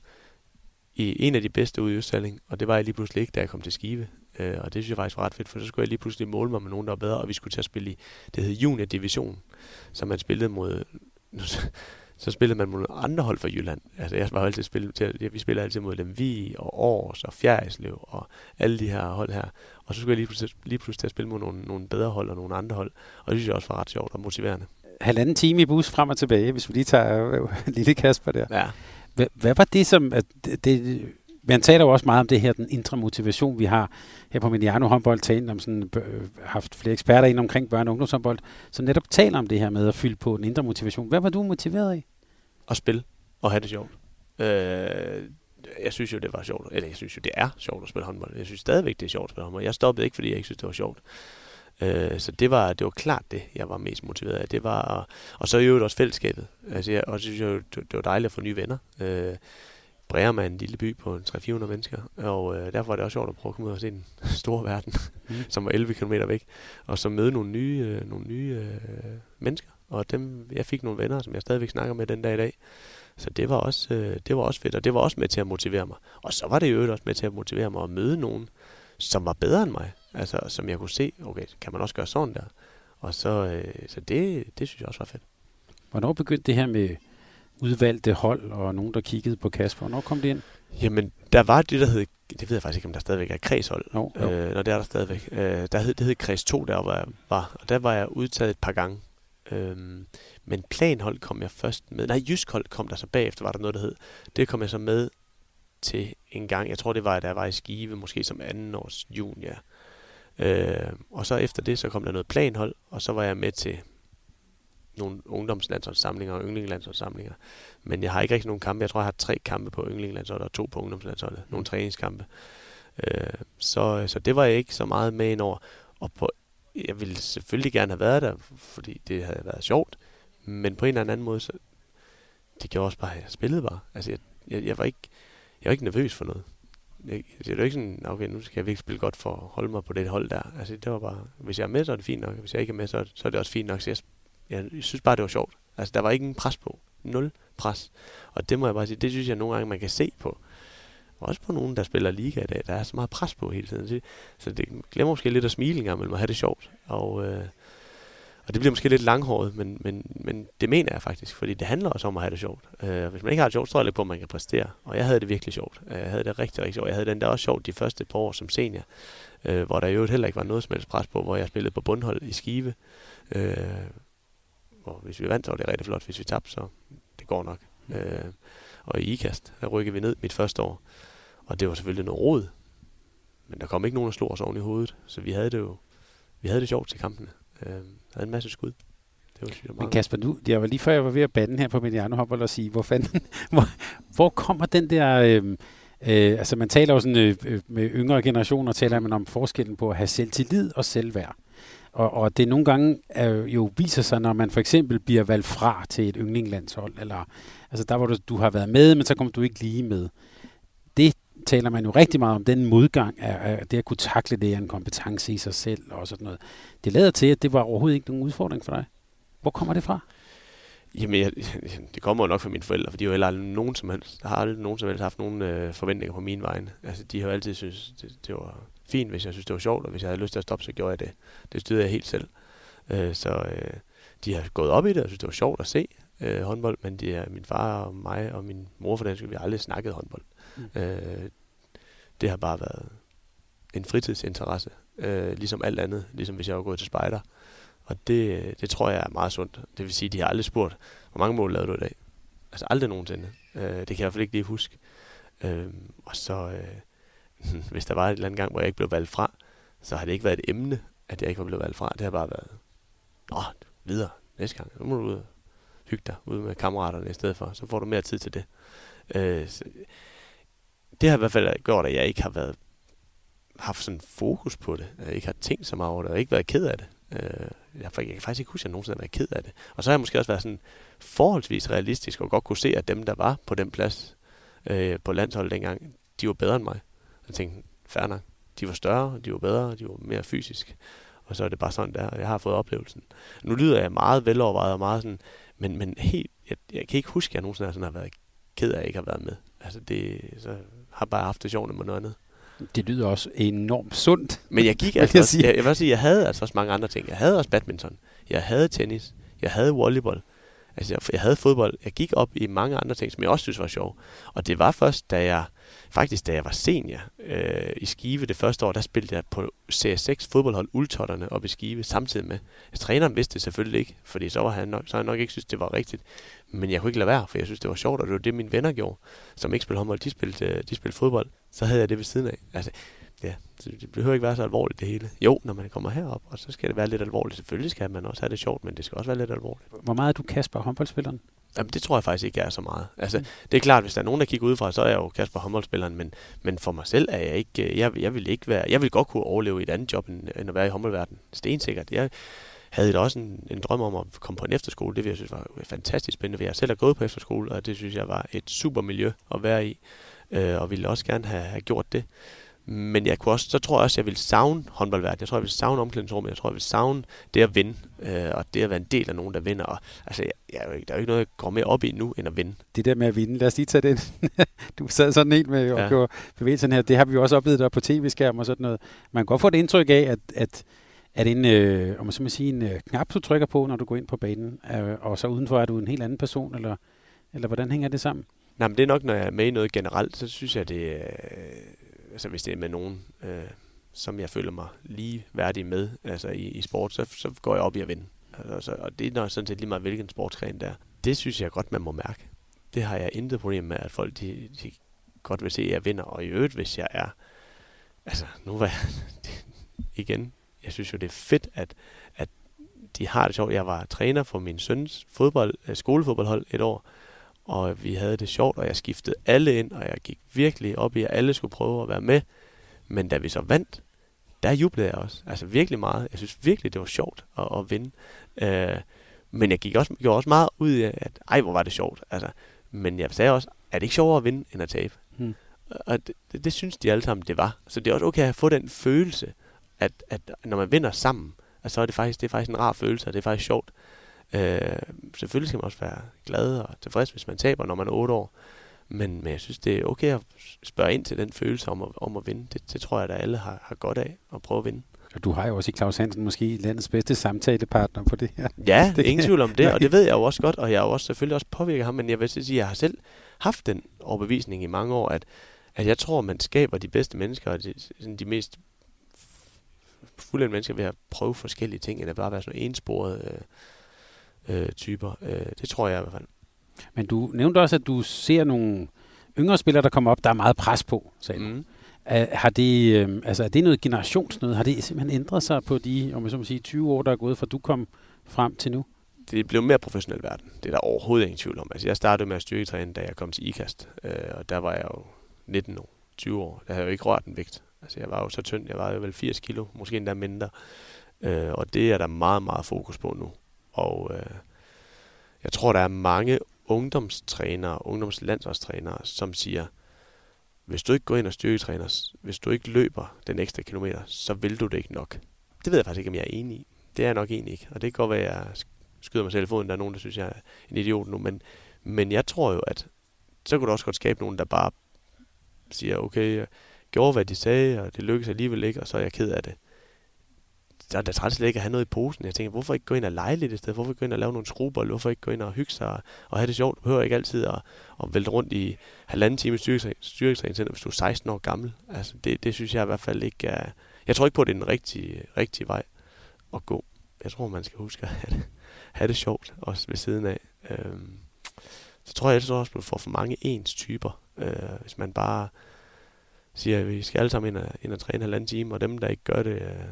i en af de bedste ude i Østsalling, og det var jeg lige pludselig ikke, da jeg kom til Skive. Øh, og det synes jeg faktisk var ret fedt, for så skulle jeg lige pludselig måle mig med nogen, der var bedre, og vi skulle til at spille i, det hed Junior Division, som man spillede mod, [LAUGHS] så spillede man mod andre hold fra Jylland. Altså jeg var altid spillet til, vi spillede altid mod Lemvi og Aarhus og Fjerdslev og alle de her hold her. Og så skulle jeg lige pludselig, lige pludselig til at spille mod nogle, nogle bedre hold og nogle andre hold. Og det synes jeg også var ret sjovt og motiverende. Halvanden time i bus frem og tilbage, hvis vi lige tager øh, [LAUGHS] lille Kasper der. Ja. Hvad, hvad var det som... At det, det, man taler jo også meget om det her, den indre motivation, vi har her på Mediano håndbold, talt om sådan, øh, haft flere eksperter ind omkring børne- og ungdomshåndbold, som netop taler om det her med at fylde på den indre motivation. Hvad var du motiveret af? At spille og have det sjovt. Øh, jeg synes jo, det var sjovt. Eller jeg synes jo, det er sjovt at spille håndbold. Jeg synes stadigvæk, det er sjovt at spille håndbold. Jeg stoppede ikke, fordi jeg ikke synes, det var sjovt. Øh, så det var, det var klart det, jeg var mest motiveret af. Det var, og så i øvrigt også fællesskabet. Altså, jeg, og så synes jeg, det, det var dejligt at få nye venner. Øh, Breum er en lille by på 300-400 mennesker, og øh, derfor var det også sjovt at prøve at komme ud og se den [LAUGHS] store verden, mm. som var 11 km væk, og så møde nogle nye, øh, nogle nye øh, mennesker. Og dem, jeg fik nogle venner, som jeg stadigvæk snakker med den dag i dag. Så det var, også, øh, det var også fedt, og det var også med til at motivere mig. Og så var det jo også med til at motivere mig at møde nogen, som var bedre end mig. Altså, som jeg kunne se, okay, kan man også gøre sådan der? Og så, øh, så det, det synes jeg også var fedt. Hvornår begyndte det her med udvalgte hold og nogen, der kiggede på Kasper? Hvornår kom det ind? Jamen, der var det, der hed, det ved jeg faktisk ikke, om der stadigvæk er kredshold. Jo, jo. Øh, når det er der stadigvæk. Øh, der hed, det hed kreds 2, der hvor jeg var, og der var jeg udtaget et par gange. Øhm, men planhold kom jeg først med. Nej, Jysk hold kom der så bagefter, var der noget, der hed. Det kom jeg så med til en gang. Jeg tror, det var, da jeg var i Skive, måske som anden års junior. Øh, og så efter det, så kom der noget planhold, og så var jeg med til nogle ungdomslandsholdssamlinger og yndlingslandsholdssamlinger. Men jeg har ikke rigtig nogen kampe. Jeg tror, jeg har tre kampe på yndlingslandsholdet og to på ungdomslandsholdet. Nogle træningskampe. Øh, så, så det var jeg ikke så meget med ind over. Og på, jeg ville selvfølgelig gerne have været der, fordi det havde været sjovt. Men på en eller anden måde, så det gjorde også bare, at jeg spillede bare. Altså, jeg, jeg, jeg var ikke, jeg var ikke nervøs for noget. Jeg, det var ikke sådan, okay, nu skal jeg virkelig spille godt for at holde mig på det hold der. Altså, det var bare, hvis jeg er med, så er det fint nok. Hvis jeg ikke er med, så, så er det også fint nok. Så jeg, jeg synes bare, det var sjovt. Altså, der var ikke en pres på. Nul pres. Og det må jeg bare sige, det synes jeg nogle gange, man kan se på. Også på nogen, der spiller liga i dag. Der er så meget pres på hele tiden. Så det glemmer måske lidt at smile engang, men man have det sjovt. Og, øh, og det bliver måske lidt langhåret, men, men, men det mener jeg faktisk, fordi det handler også om at have det sjovt. Øh, hvis man ikke har det sjovt, så tror jeg lidt på, at man kan præstere. Og jeg havde det virkelig sjovt. Øh, jeg havde det rigtig, rigtig sjovt. Jeg havde den der også sjovt de første par år som senior, øh, hvor der jo heller ikke var noget som helst pres på, hvor jeg spillede på bundhold i Skive. Øh, hvor hvis vi vandt, så var det rigtig flot. Hvis vi tabte, så det går nok. Øh, og i IKAST, der rykkede vi ned mit første år. Og det var selvfølgelig noget rod. Men der kom ikke nogen, der slog os oven i hovedet. Så vi havde det jo vi havde det sjovt til kampene. Øh, havde en masse skud. Det var, synes Men Kasper, du, jeg var lige før jeg var ved at bande her på Mediano Hopper og sige, hvor, fanden, [LAUGHS] hvor, hvor kommer den der... Øh, Øh, altså man taler jo sådan øh, øh, med yngre generationer, taler man om forskellen på at have selvtillid og selvværd. Og, og det nogle gange er, jo viser sig, når man for eksempel bliver valgt fra til et yndlinglandshold, eller altså der hvor du, du har været med, men så kommer du ikke lige med. Det taler man jo rigtig meget om den modgang af, af det at kunne takle det, er en kompetence i sig selv og sådan noget. Det lader til, at det var overhovedet ikke nogen udfordring for dig. Hvor kommer det fra? Jamen, jeg, [LAUGHS] det kommer jo nok fra mine forældre, for de har jo heller aldrig nogen som helst, har aldrig nogen som helst haft nogen øh, forventninger på min vej. Altså, de har jo altid synes det, det var fint, hvis jeg synes, det var sjovt, og hvis jeg havde lyst til at stoppe, så gjorde jeg det. Det styrede jeg helt selv. Øh, så øh, de har gået op i det, og synes, det var sjovt at se øh, håndbold, men de er min far og mig og min mor for den skyld, vi har aldrig snakket håndbold. Mm. Øh, det har bare været en fritidsinteresse, øh, ligesom alt andet, ligesom hvis jeg var gået til spejder. Og det, det tror jeg er meget sundt. Det vil sige, de har aldrig spurgt, hvor mange mål lavede du i dag? Altså aldrig nogensinde. Øh, det kan jeg i hvert fald ikke lige huske. Øh, og så, øh, [LAUGHS] hvis der var et eller andet gang, hvor jeg ikke blev valgt fra, så har det ikke været et emne, at jeg ikke var blevet valgt fra. Det har bare været, nå, videre næste gang. Nu må du ud og hygge dig ude med kammeraterne i stedet for. Så får du mere tid til det. Øh, så, det har i hvert fald gjort, at jeg ikke har været haft sådan fokus på det. Jeg ikke har tænkt så meget over det, og ikke været ked af det. Øh, jeg, jeg kan faktisk ikke huske, at jeg nogensinde har været ked af det. Og så har jeg måske også været sådan forholdsvis realistisk, og godt kunne se, at dem, der var på den plads øh, på landsholdet dengang, de var bedre end mig. Jeg tænkte, fair nok. De var større, de var bedre, de var mere fysisk. Og så er det bare sådan der, og jeg har fået oplevelsen. Nu lyder jeg meget velovervejet og meget sådan, men, men helt, jeg, jeg kan ikke huske, at jeg nogensinde har, sådan har været ked af, at jeg ikke har været med. Altså det, så har bare haft det sjovt med noget andet. Det lyder også enormt sundt. Men jeg gik [LAUGHS] altså også, jeg, jeg, vil sige, jeg havde altså også mange andre ting. Jeg havde også badminton. Jeg havde tennis. Jeg havde volleyball. Altså, jeg, jeg havde fodbold. Jeg gik op i mange andre ting, som jeg også synes var sjov. Og det var først, da jeg, faktisk da jeg var senior øh, i Skive det første år, der spillede jeg på CS6 fodboldhold Ultotterne op i Skive samtidig med. Jeg træneren vidste det selvfølgelig ikke, fordi så, var han nok, så han nok ikke synes, det var rigtigt. Men jeg kunne ikke lade være, for jeg synes, det var sjovt, og det var det, mine venner gjorde, som ikke spillede håndbold. De spillede, øh, de spillede fodbold. Så havde jeg det ved siden af. Altså, ja, det behøver ikke være så alvorligt det hele. Jo, når man kommer herop, og så skal det være lidt alvorligt. Selvfølgelig skal man også have det sjovt, men det skal også være lidt alvorligt. Hvor meget er du Kasper, håndboldspilleren? Jamen, det tror jeg faktisk ikke er så meget. Altså, mm. det er klart, hvis der er nogen, der kigger udefra, så er jeg jo Kasper håndboldspilleren, men, men for mig selv er jeg ikke, øh, jeg, jeg vil ikke være, jeg vil godt kunne overleve i et andet job, end, end at være i håndboldverdenen. Stensikkert. Jeg havde da også en, en drøm om at komme på en efterskole. Det vil jeg synes var fantastisk spændende, for jeg selv har gået på efterskole, og det synes jeg var et super miljø at være i, øh, og ville også gerne have, have gjort det. Men jeg kunne også, så tror jeg også, at jeg ville savne håndboldverdenen. Jeg tror, jeg ville savne omklædningsrummet. Jeg tror, jeg ville savne det at vinde. Øh, og det at være en del af nogen, der vinder. Og, altså, jeg, jeg, der er jo ikke noget, jeg går mere op i nu, end at vinde. Det der med at vinde, lad os lige tage den. [LAUGHS] du sad sådan helt med at ja. bevægelsen her. Det har vi jo også oplevet der på tv-skærm og sådan noget. Man kan godt få et indtryk af, at, at det en, øh, om man så må sige, en øh, knap, du trykker på, når du går ind på banen, øh, og så udenfor er du en helt anden person, eller, eller hvordan hænger det sammen? Nej, men det er nok, når jeg er med i noget generelt, så synes jeg, det øh, altså hvis det er med nogen, øh, som jeg føler mig lige værdig med, altså i, i sport, så, så går jeg op i at vinde. Altså, og det er nok sådan set lige meget, hvilken sportsgren der. Det synes jeg godt, man må mærke. Det har jeg intet problem med, at folk de, de godt vil se, at jeg vinder. Og i øvrigt, hvis jeg er... Altså, nu var jeg... [LAUGHS] igen, jeg synes jo, det er fedt, at, at de har det sjovt. Jeg var træner for min søns fodbold, øh, skolefodboldhold et år, og vi havde det sjovt, og jeg skiftede alle ind, og jeg gik virkelig op i, at alle skulle prøve at være med. Men da vi så vandt, der jublede jeg også. Altså virkelig meget. Jeg synes virkelig, det var sjovt at, at vinde. Øh, men jeg gik også, gjorde også meget ud af, at ej, hvor var det sjovt. Altså, men jeg sagde også, er det ikke sjovere at vinde, end at tabe? Hmm. Og det, det, det, synes de alle sammen, det var. Så det er også okay at få den følelse, at, at når man vinder sammen, at så er det faktisk, det er faktisk en rar følelse, og det er faktisk sjovt. Øh, selvfølgelig skal man også være glad og tilfreds, hvis man taber, når man er 8 år. Men, men jeg synes, det er okay at spørge ind til den følelse om at, om at vinde. Det, det tror jeg, at alle har, har godt af at prøve at vinde. Og du har jo også i Claus Hansen måske landets bedste samtalepartner på det her. Ja, [LAUGHS] det ingen tvivl om det, og det ved jeg jo også godt, og jeg har jo også selvfølgelig også påvirket ham, men jeg vil sige, at jeg har selv haft den overbevisning i mange år, at, at jeg tror, man skaber de bedste mennesker, og de, sådan de mest fulde mennesker ved at prøve forskellige ting, end at bare være sådan ensporet øh, øh, typer. Øh, det tror jeg i hvert fald. Men du nævnte også, at du ser nogle yngre spillere, der kommer op, der er meget pres på, sagde mm. Er, har det, øh, altså, er det noget generationsnød? Har det simpelthen ændret sig på de om jeg så må sige, 20 år, der er gået fra du kom frem til nu? Det blev mere professionel verden. Det er der overhovedet ingen tvivl om. Altså, jeg startede med at styrketræne, da jeg kom til IKAST, øh, og der var jeg jo 19 år, 20 år. Der havde jeg jo ikke rørt en vægt. Altså, jeg var jo så tynd, jeg var jo vel 80 kilo, måske endda mindre. Øh, og det er der meget, meget fokus på nu. Og øh, jeg tror, der er mange ungdomstrænere, ungdomslandsholdstrænere, som siger, hvis du ikke går ind og styrketræner, hvis du ikke løber den ekstra kilometer, så vil du det ikke nok. Det ved jeg faktisk ikke, om jeg er enig i. Det er jeg nok egentlig ikke. Og det kan godt være, at jeg skyder mig selv i foden. Der er nogen, der synes, jeg er en idiot nu. Men, men jeg tror jo, at så kunne du også godt skabe nogen, der bare siger, okay, jeg gjorde, hvad de sagde, og det lykkedes alligevel ikke, og så er jeg ked af det så er det træt slet ikke at have noget i posen. Jeg tænker, hvorfor ikke gå ind og lege lidt i stedet? Hvorfor ikke gå ind og lave nogle skruber? Hvorfor ikke gå ind og hygge sig og have det sjovt? Du behøver ikke altid at, at vælte rundt i halvanden time styrketræning, hvis du er 16 år gammel. Altså, det, det synes jeg i hvert fald ikke er... Jeg tror ikke på, at det er den rigtige, rigtige vej at gå. Jeg tror, man skal huske at have det, have det sjovt, også ved siden af. Øhm, så tror jeg også, at man får for mange ens typer. Øh, hvis man bare siger, at vi skal alle sammen ind og, ind og træne halvanden time, og dem, der ikke gør det, øh,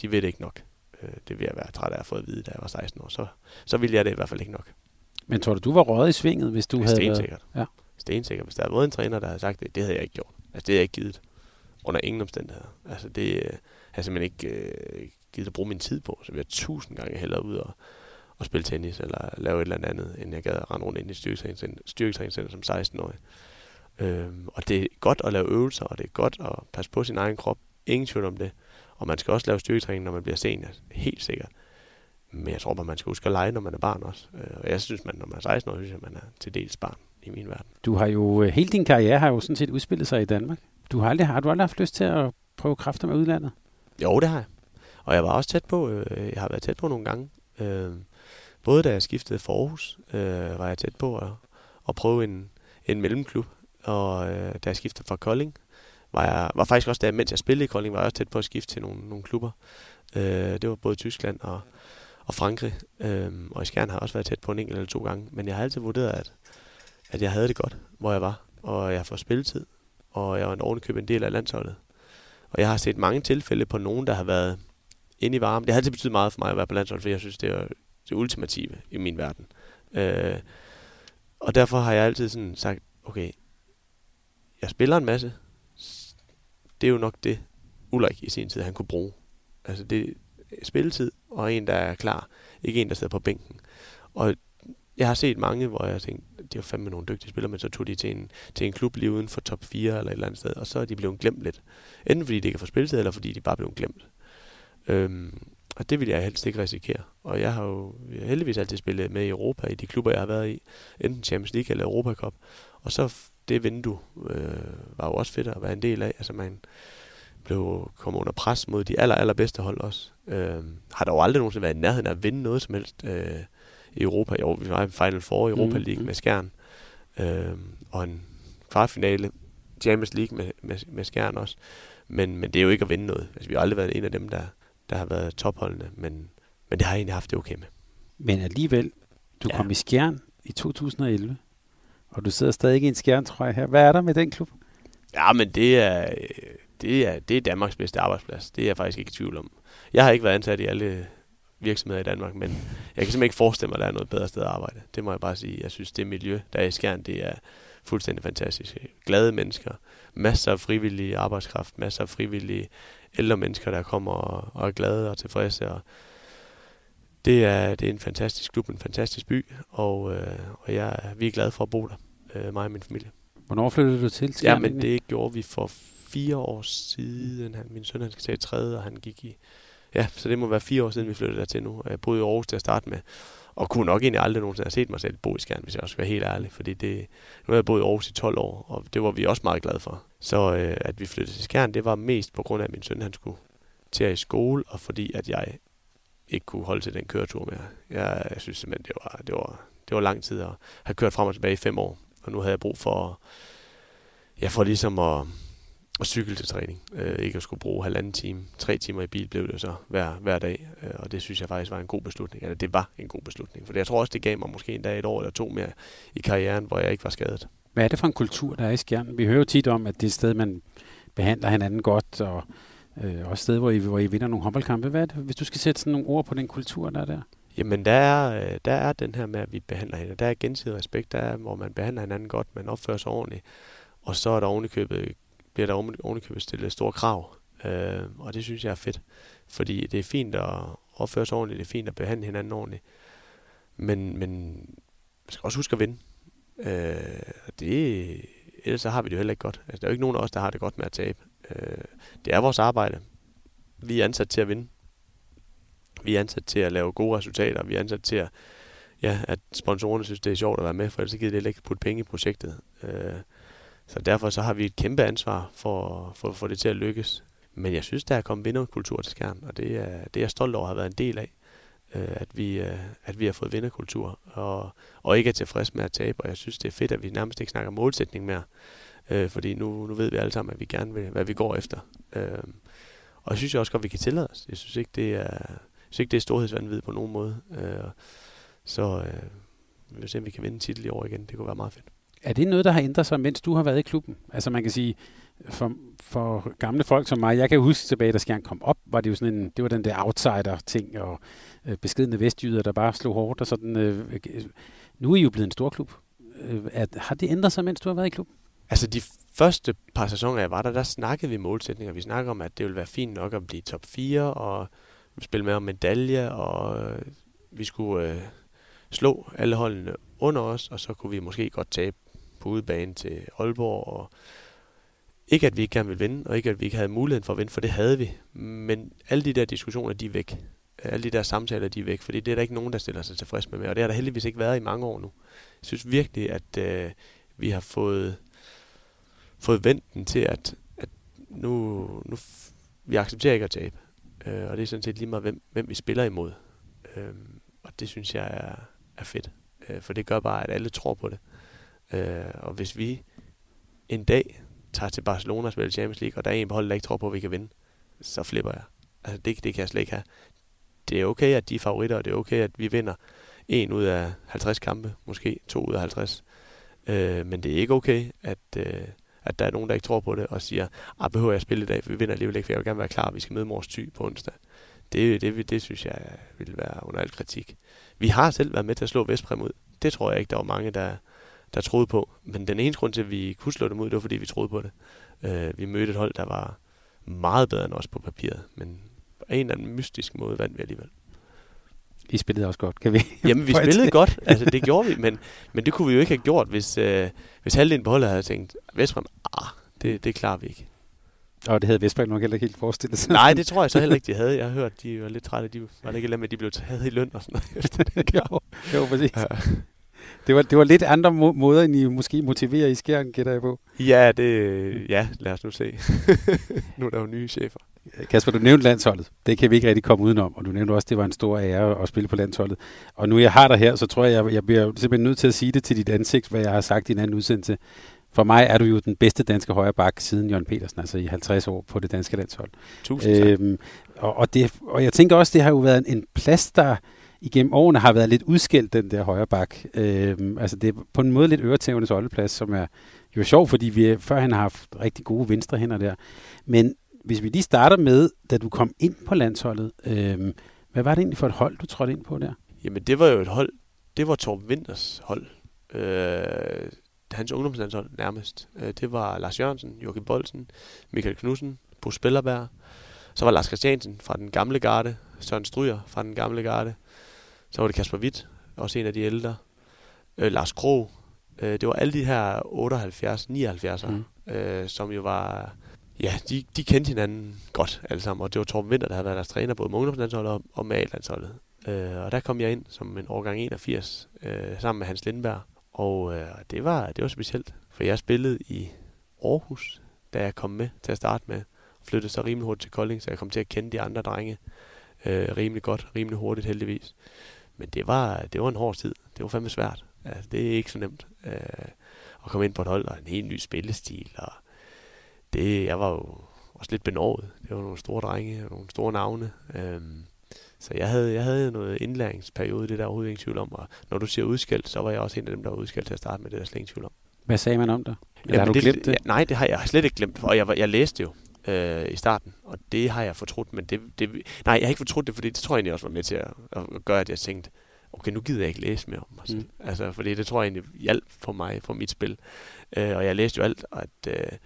de ved det ikke nok. Øh, det vil jeg være træt af at få at vide, da jeg var 16 år. Så, så ville jeg det i hvert fald ikke nok. Men tror du, du var røget i svinget, hvis du ja, havde stensikkert. Ja. Stensikkert. Hvis der havde været en træner, der havde sagt det, det havde jeg ikke gjort. Altså, det havde jeg ikke givet. Under ingen omstændigheder. Altså, det øh, har jeg simpelthen ikke øh, givet at bruge min tid på. Så vi har tusind gange hellere ud og, og spille tennis, eller lave et eller andet, end jeg gad at rende rundt ind i styrketræningscenter som 16-årig. Øhm, og det er godt at lave øvelser, og det er godt at passe på sin egen krop. Ingen tvivl om det. Og man skal også lave styrketræning, når man bliver senior. Helt sikkert. Men jeg tror bare, man skal huske at lege, når man er barn også. Øh, og jeg synes, man, når man er 16 år, synes jeg, man er til dels barn i min verden. Du har jo, øh, hele din karriere har jo sådan set udspillet sig i Danmark. Du har aldrig, har du aldrig haft lyst til at prøve kræfter med udlandet? Jo, det har jeg. Og jeg var også tæt på, øh, jeg har været tæt på nogle gange. både da jeg skiftede for Aarhus, var jeg tæt på at, at prøve en, en mellemklub. Og da jeg skiftede fra Kolding, var jeg var faktisk også der, mens jeg spillede i Kolding, var jeg også tæt på at skifte til nogle, nogle klubber. Øh, det var både Tyskland og, og Frankrig. Øh, og i Skjern har jeg også været tæt på en enkelt eller to gange. Men jeg har altid vurderet, at, at jeg havde det godt, hvor jeg var. Og jeg får spilletid. Og jeg var en ordentlig en del af landsholdet. Og jeg har set mange tilfælde på nogen, der har været inde i varmen. Det har altid betydet meget for mig at være på landsholdet, for jeg synes, det er det ultimative i min verden. Øh, og derfor har jeg altid sådan sagt, okay, jeg spiller en masse, det er jo nok det, Ulrik i sin tid, han kunne bruge. Altså det spilletid, og en, der er klar. Ikke en, der sidder på bænken. Og jeg har set mange, hvor jeg tænkte, det var fandme nogle dygtige spillere, men så tog de til en, til en klub lige uden for top 4 eller et eller andet sted, og så er de blevet glemt lidt. Enten fordi de ikke har fået spilletid, eller fordi de bare blev glemt. Øhm, og det vil jeg helst ikke risikere. Og jeg har jo heldigvis altid spillet med i Europa, i de klubber, jeg har været i. Enten Champions League eller Europa Cup. Og så det vindue øh, var jo også fedt at være en del af. Altså man blev kommet under pres mod de aller, allerbedste hold også. Øh, har dog aldrig nogensinde været i nærheden af at vinde noget som helst øh, i Europa. Jo, vi var i Final Four i Europa mm, League mm. med Skjern. Øh, og en kvartfinale Champions League med, med, med Skjern også. Men, men det er jo ikke at vinde noget. Altså, vi har aldrig været en af dem, der, der har været topholdende, men, men det har jeg egentlig haft det okay med. Men alligevel, du ja. kom i Skjern i 2011. Og du sidder stadig i en skjern, her. Hvad er der med den klub? Ja, men det er, det er, det er Danmarks bedste arbejdsplads. Det er jeg faktisk ikke i tvivl om. Jeg har ikke været ansat i alle virksomheder i Danmark, men jeg kan simpelthen ikke forestille mig, at der er noget bedre sted at arbejde. Det må jeg bare sige. Jeg synes, det miljø, der er i Skjern, det er fuldstændig fantastisk. Glade mennesker, masser af frivillige arbejdskraft, masser af frivillige ældre mennesker, der kommer og, og er glade og tilfredse. Og det er, det er en fantastisk klub, en fantastisk by, og, øh, og jeg, vi er glade for at bo der, øh, mig og min familie. Hvornår flyttede du til? Ja, men det gjorde vi for fire år siden. Han, min søn han skal tage tredje, og han gik i... Ja, så det må være fire år siden, vi flyttede der til nu. Jeg boede i Aarhus til at starte med, og kunne nok egentlig aldrig nogensinde have set mig selv bo i Skjern, hvis jeg også skal være helt ærlig. Fordi det, nu har jeg boet i Aarhus i 12 år, og det var vi også meget glade for. Så øh, at vi flyttede til Skjern, det var mest på grund af, at min søn han skulle til i skole, og fordi at jeg ikke kunne holde til den køretur mere. Jeg, jeg synes simpelthen, det var, det, var, det var lang tid at have kørt frem og tilbage i fem år. Og nu havde jeg brug for, ja, for ligesom at, at cykle til træning. Øh, ikke at skulle bruge halvanden time. Tre timer i bil blev det så hver, hver dag. Øh, og det synes jeg faktisk var en god beslutning. Eller det var en god beslutning. For jeg tror også, det gav mig måske en dag et år eller to mere i karrieren, hvor jeg ikke var skadet. Hvad er det for en kultur, der er i Skjern? Vi hører jo tit om, at det er et sted, man behandler hinanden godt, og øh, også sted, hvor I, hvor I vinder nogle håndboldkampe. Hvad er det, hvis du skal sætte sådan nogle ord på den kultur, der er der? Jamen, der er, øh, der er den her med, at vi behandler hinanden. Der er gensidig respekt, der er, hvor man behandler hinanden godt, man opfører sig ordentligt. Og så er der ovenikøbet, bliver der ovenikøbet stillet store krav. Øh, og det synes jeg er fedt. Fordi det er fint at opføre sig ordentligt, det er fint at behandle hinanden ordentligt. Men, men man skal også huske at vinde. Øh, det, ellers så har vi det jo heller ikke godt. Altså, der er jo ikke nogen af os, der har det godt med at tabe. Øh, det er vores arbejde. Vi er ansat til at vinde. Vi er ansat til at lave gode resultater. Vi er ansat til at, ja, at sponsorerne synes, det er sjovt at være med, for ellers gider det ikke putte penge i projektet. Øh, så derfor så har vi et kæmpe ansvar for, for at få det til at lykkes. Men jeg synes, der er kommet vinderkultur til skærmen, og det er, det er jeg stolt over at have været en del af. Øh, at, vi, øh, at vi har fået vinderkultur, og, og ikke er tilfreds med at tabe. Og jeg synes, det er fedt, at vi nærmest ikke snakker målsætning mere. Øh, fordi nu, nu ved vi alle sammen, at vi gerne vil, hvad vi går efter. Øh, og jeg synes også godt, at vi kan tillade os. Jeg synes ikke, det er, jeg synes ikke, det er storhedsvandvid på nogen måde. Øh, så øh, vi vil se, om vi kan vinde en titel i år igen. Det kunne være meget fedt. Er det noget, der har ændret sig, mens du har været i klubben? Altså man kan sige, for, for gamle folk som mig, jeg kan huske tilbage, da Skjern kom op, var det jo sådan en, det var den der outsider-ting, og øh, beskedende vestjyder, der bare slog hårdt, og sådan, øh, øh nu er I jo blevet en stor klub. Øh, at, har det ændret sig, mens du har været i klubben? Altså de første par sæsoner, jeg var der, der snakkede vi målsætninger. Vi snakkede om, at det ville være fint nok at blive top 4, og spille med om medalje, og øh, vi skulle øh, slå alle holdene under os, og så kunne vi måske godt tabe på udebane til Aalborg, og ikke at vi ikke gerne ville vinde, og ikke at vi ikke havde muligheden for at vinde, for det havde vi. Men alle de der diskussioner, de er væk. Alle de der samtaler, de er væk, fordi det er der ikke nogen, der stiller sig tilfreds med mere. Og det har der heldigvis ikke været i mange år nu. Jeg synes virkelig, at øh, vi har fået, fået vendt den til, at, at nu, nu vi accepterer ikke at tabe. Øh, og det er sådan set lige meget, hvem, hvem vi spiller imod. Øh, og det synes jeg er, er fedt. Øh, for det gør bare, at alle tror på det. Øh, og hvis vi en dag tager til Barcelona og spiller Champions League, og der er en på holdet, der ikke tror på, at vi kan vinde, så flipper jeg. Altså, det, det kan jeg slet ikke have. Det er okay, at de er favoritter, og det er okay, at vi vinder en ud af 50 kampe, måske to ud af 50. Øh, men det er ikke okay, at, øh, at der er nogen, der ikke tror på det, og siger, ah, behøver jeg at spille i dag, for vi vinder alligevel ikke, for jeg vil gerne være klar, vi skal møde Mors Ty på onsdag. Det, det, det, det synes jeg ville være under al kritik. Vi har selv været med til at slå Vestprem ud. Det tror jeg ikke, der var mange, der, der troede på. Men den eneste grund til, at vi kunne slå dem ud, det var, fordi vi troede på det. Øh, vi mødte et hold, der var meget bedre end os på papiret, men på en eller anden mystisk måde vandt vi alligevel. I spillede også godt, kan vi? [LAUGHS] Jamen, vi spillede godt. Altså, det gjorde vi, men, men det kunne vi jo ikke have gjort, hvis, øh, hvis halvdelen på holdet havde tænkt, Vestbrem, ah, det, det klarer vi ikke. Og det havde Vestbrem nok heller ikke helt forestillet sig. Nej, det tror jeg så heller ikke, de havde. Jeg har hørt, de var lidt trætte. De var ikke med, at de blev taget i løn og sådan noget efter [LAUGHS] det. jo, jo, præcis. Ja. Det var, det var lidt andre må- måder, end I måske motiverer i skæren, gætter jeg på. Ja, det, ja, lad os nu se. [LAUGHS] nu er der jo nye chefer. Kasper, du nævnte landsholdet. Det kan vi ikke rigtig komme udenom, og du nævnte også, at det var en stor ære at spille på landsholdet. Og nu jeg har dig her, så tror jeg, jeg, jeg bliver simpelthen nødt til at sige det til dit ansigt, hvad jeg har sagt i en anden udsendelse. For mig er du jo den bedste danske højre bak siden Jørgen Petersen, altså i 50 år på det danske landshold. Tusind tak. Øhm, og, og, det, og jeg tænker også, det har jo været en, en plads, der igennem årene har været lidt udskilt, den der højre bak. Øhm, altså det er på en måde lidt øretævendes holdeplads, som er jo sjov, fordi vi før han har haft rigtig gode venstre hænder der. Men hvis vi lige starter med, da du kom ind på landsholdet, øhm, hvad var det egentlig for et hold, du trådte ind på der? Jamen det var jo et hold, det var Torben Winters hold. Øh, hans ungdomslandshold nærmest. Øh, det var Lars Jørgensen, Joachim Bolsen, Michael Knudsen, Bo Spillerberg. Så var Lars Christiansen fra den gamle garde, Søren Stryger fra den gamle garde, så var det Kasper Witt, også en af de ældre. Øh, Lars Krog. Øh, det var alle de her 78, 79'ere, mm. øh, som jo var... Ja, de, de kendte hinanden godt alle sammen, og det var Torben Winter, der havde været deres træner, både med ungdomslandsholdet og, og med A-landsholdet. Øh, og der kom jeg ind som en årgang 81, øh, sammen med Hans Lindberg. Og øh, det, var, det var specielt, for jeg spillede i Aarhus, da jeg kom med til at starte med. Flyttede så rimelig hurtigt til Kolding, så jeg kom til at kende de andre drenge øh, rimelig godt, rimelig hurtigt heldigvis. Men det var, det var en hård tid. Det var fandme svært. Altså, det er ikke så nemt øh, at komme ind på et hold og en helt ny spillestil. Og det, jeg var jo også lidt benovet. Det var nogle store drenge og nogle store navne. Øh, så jeg havde, jeg havde noget indlæringsperiode, det der overhovedet ingen tvivl om. Og når du siger udskældt, så var jeg også en af dem, der var udskældt til at starte med. Det der slet ingen tvivl om. Hvad sagde man om dig? Eller Jamen, har du det, glemt det? Ja, nej, det har jeg slet ikke glemt. Og jeg, jeg læste jo øh, i starten, og det har jeg fortrudt, men det, det, nej, jeg har ikke fortrudt det, fordi det tror jeg egentlig også var med til at, at gøre, at jeg tænkte, okay, nu gider jeg ikke læse mere om mig selv. Mm. Altså, fordi det tror jeg egentlig hjalp for mig, for mit spil. Øh, og jeg læste jo alt, at, øh,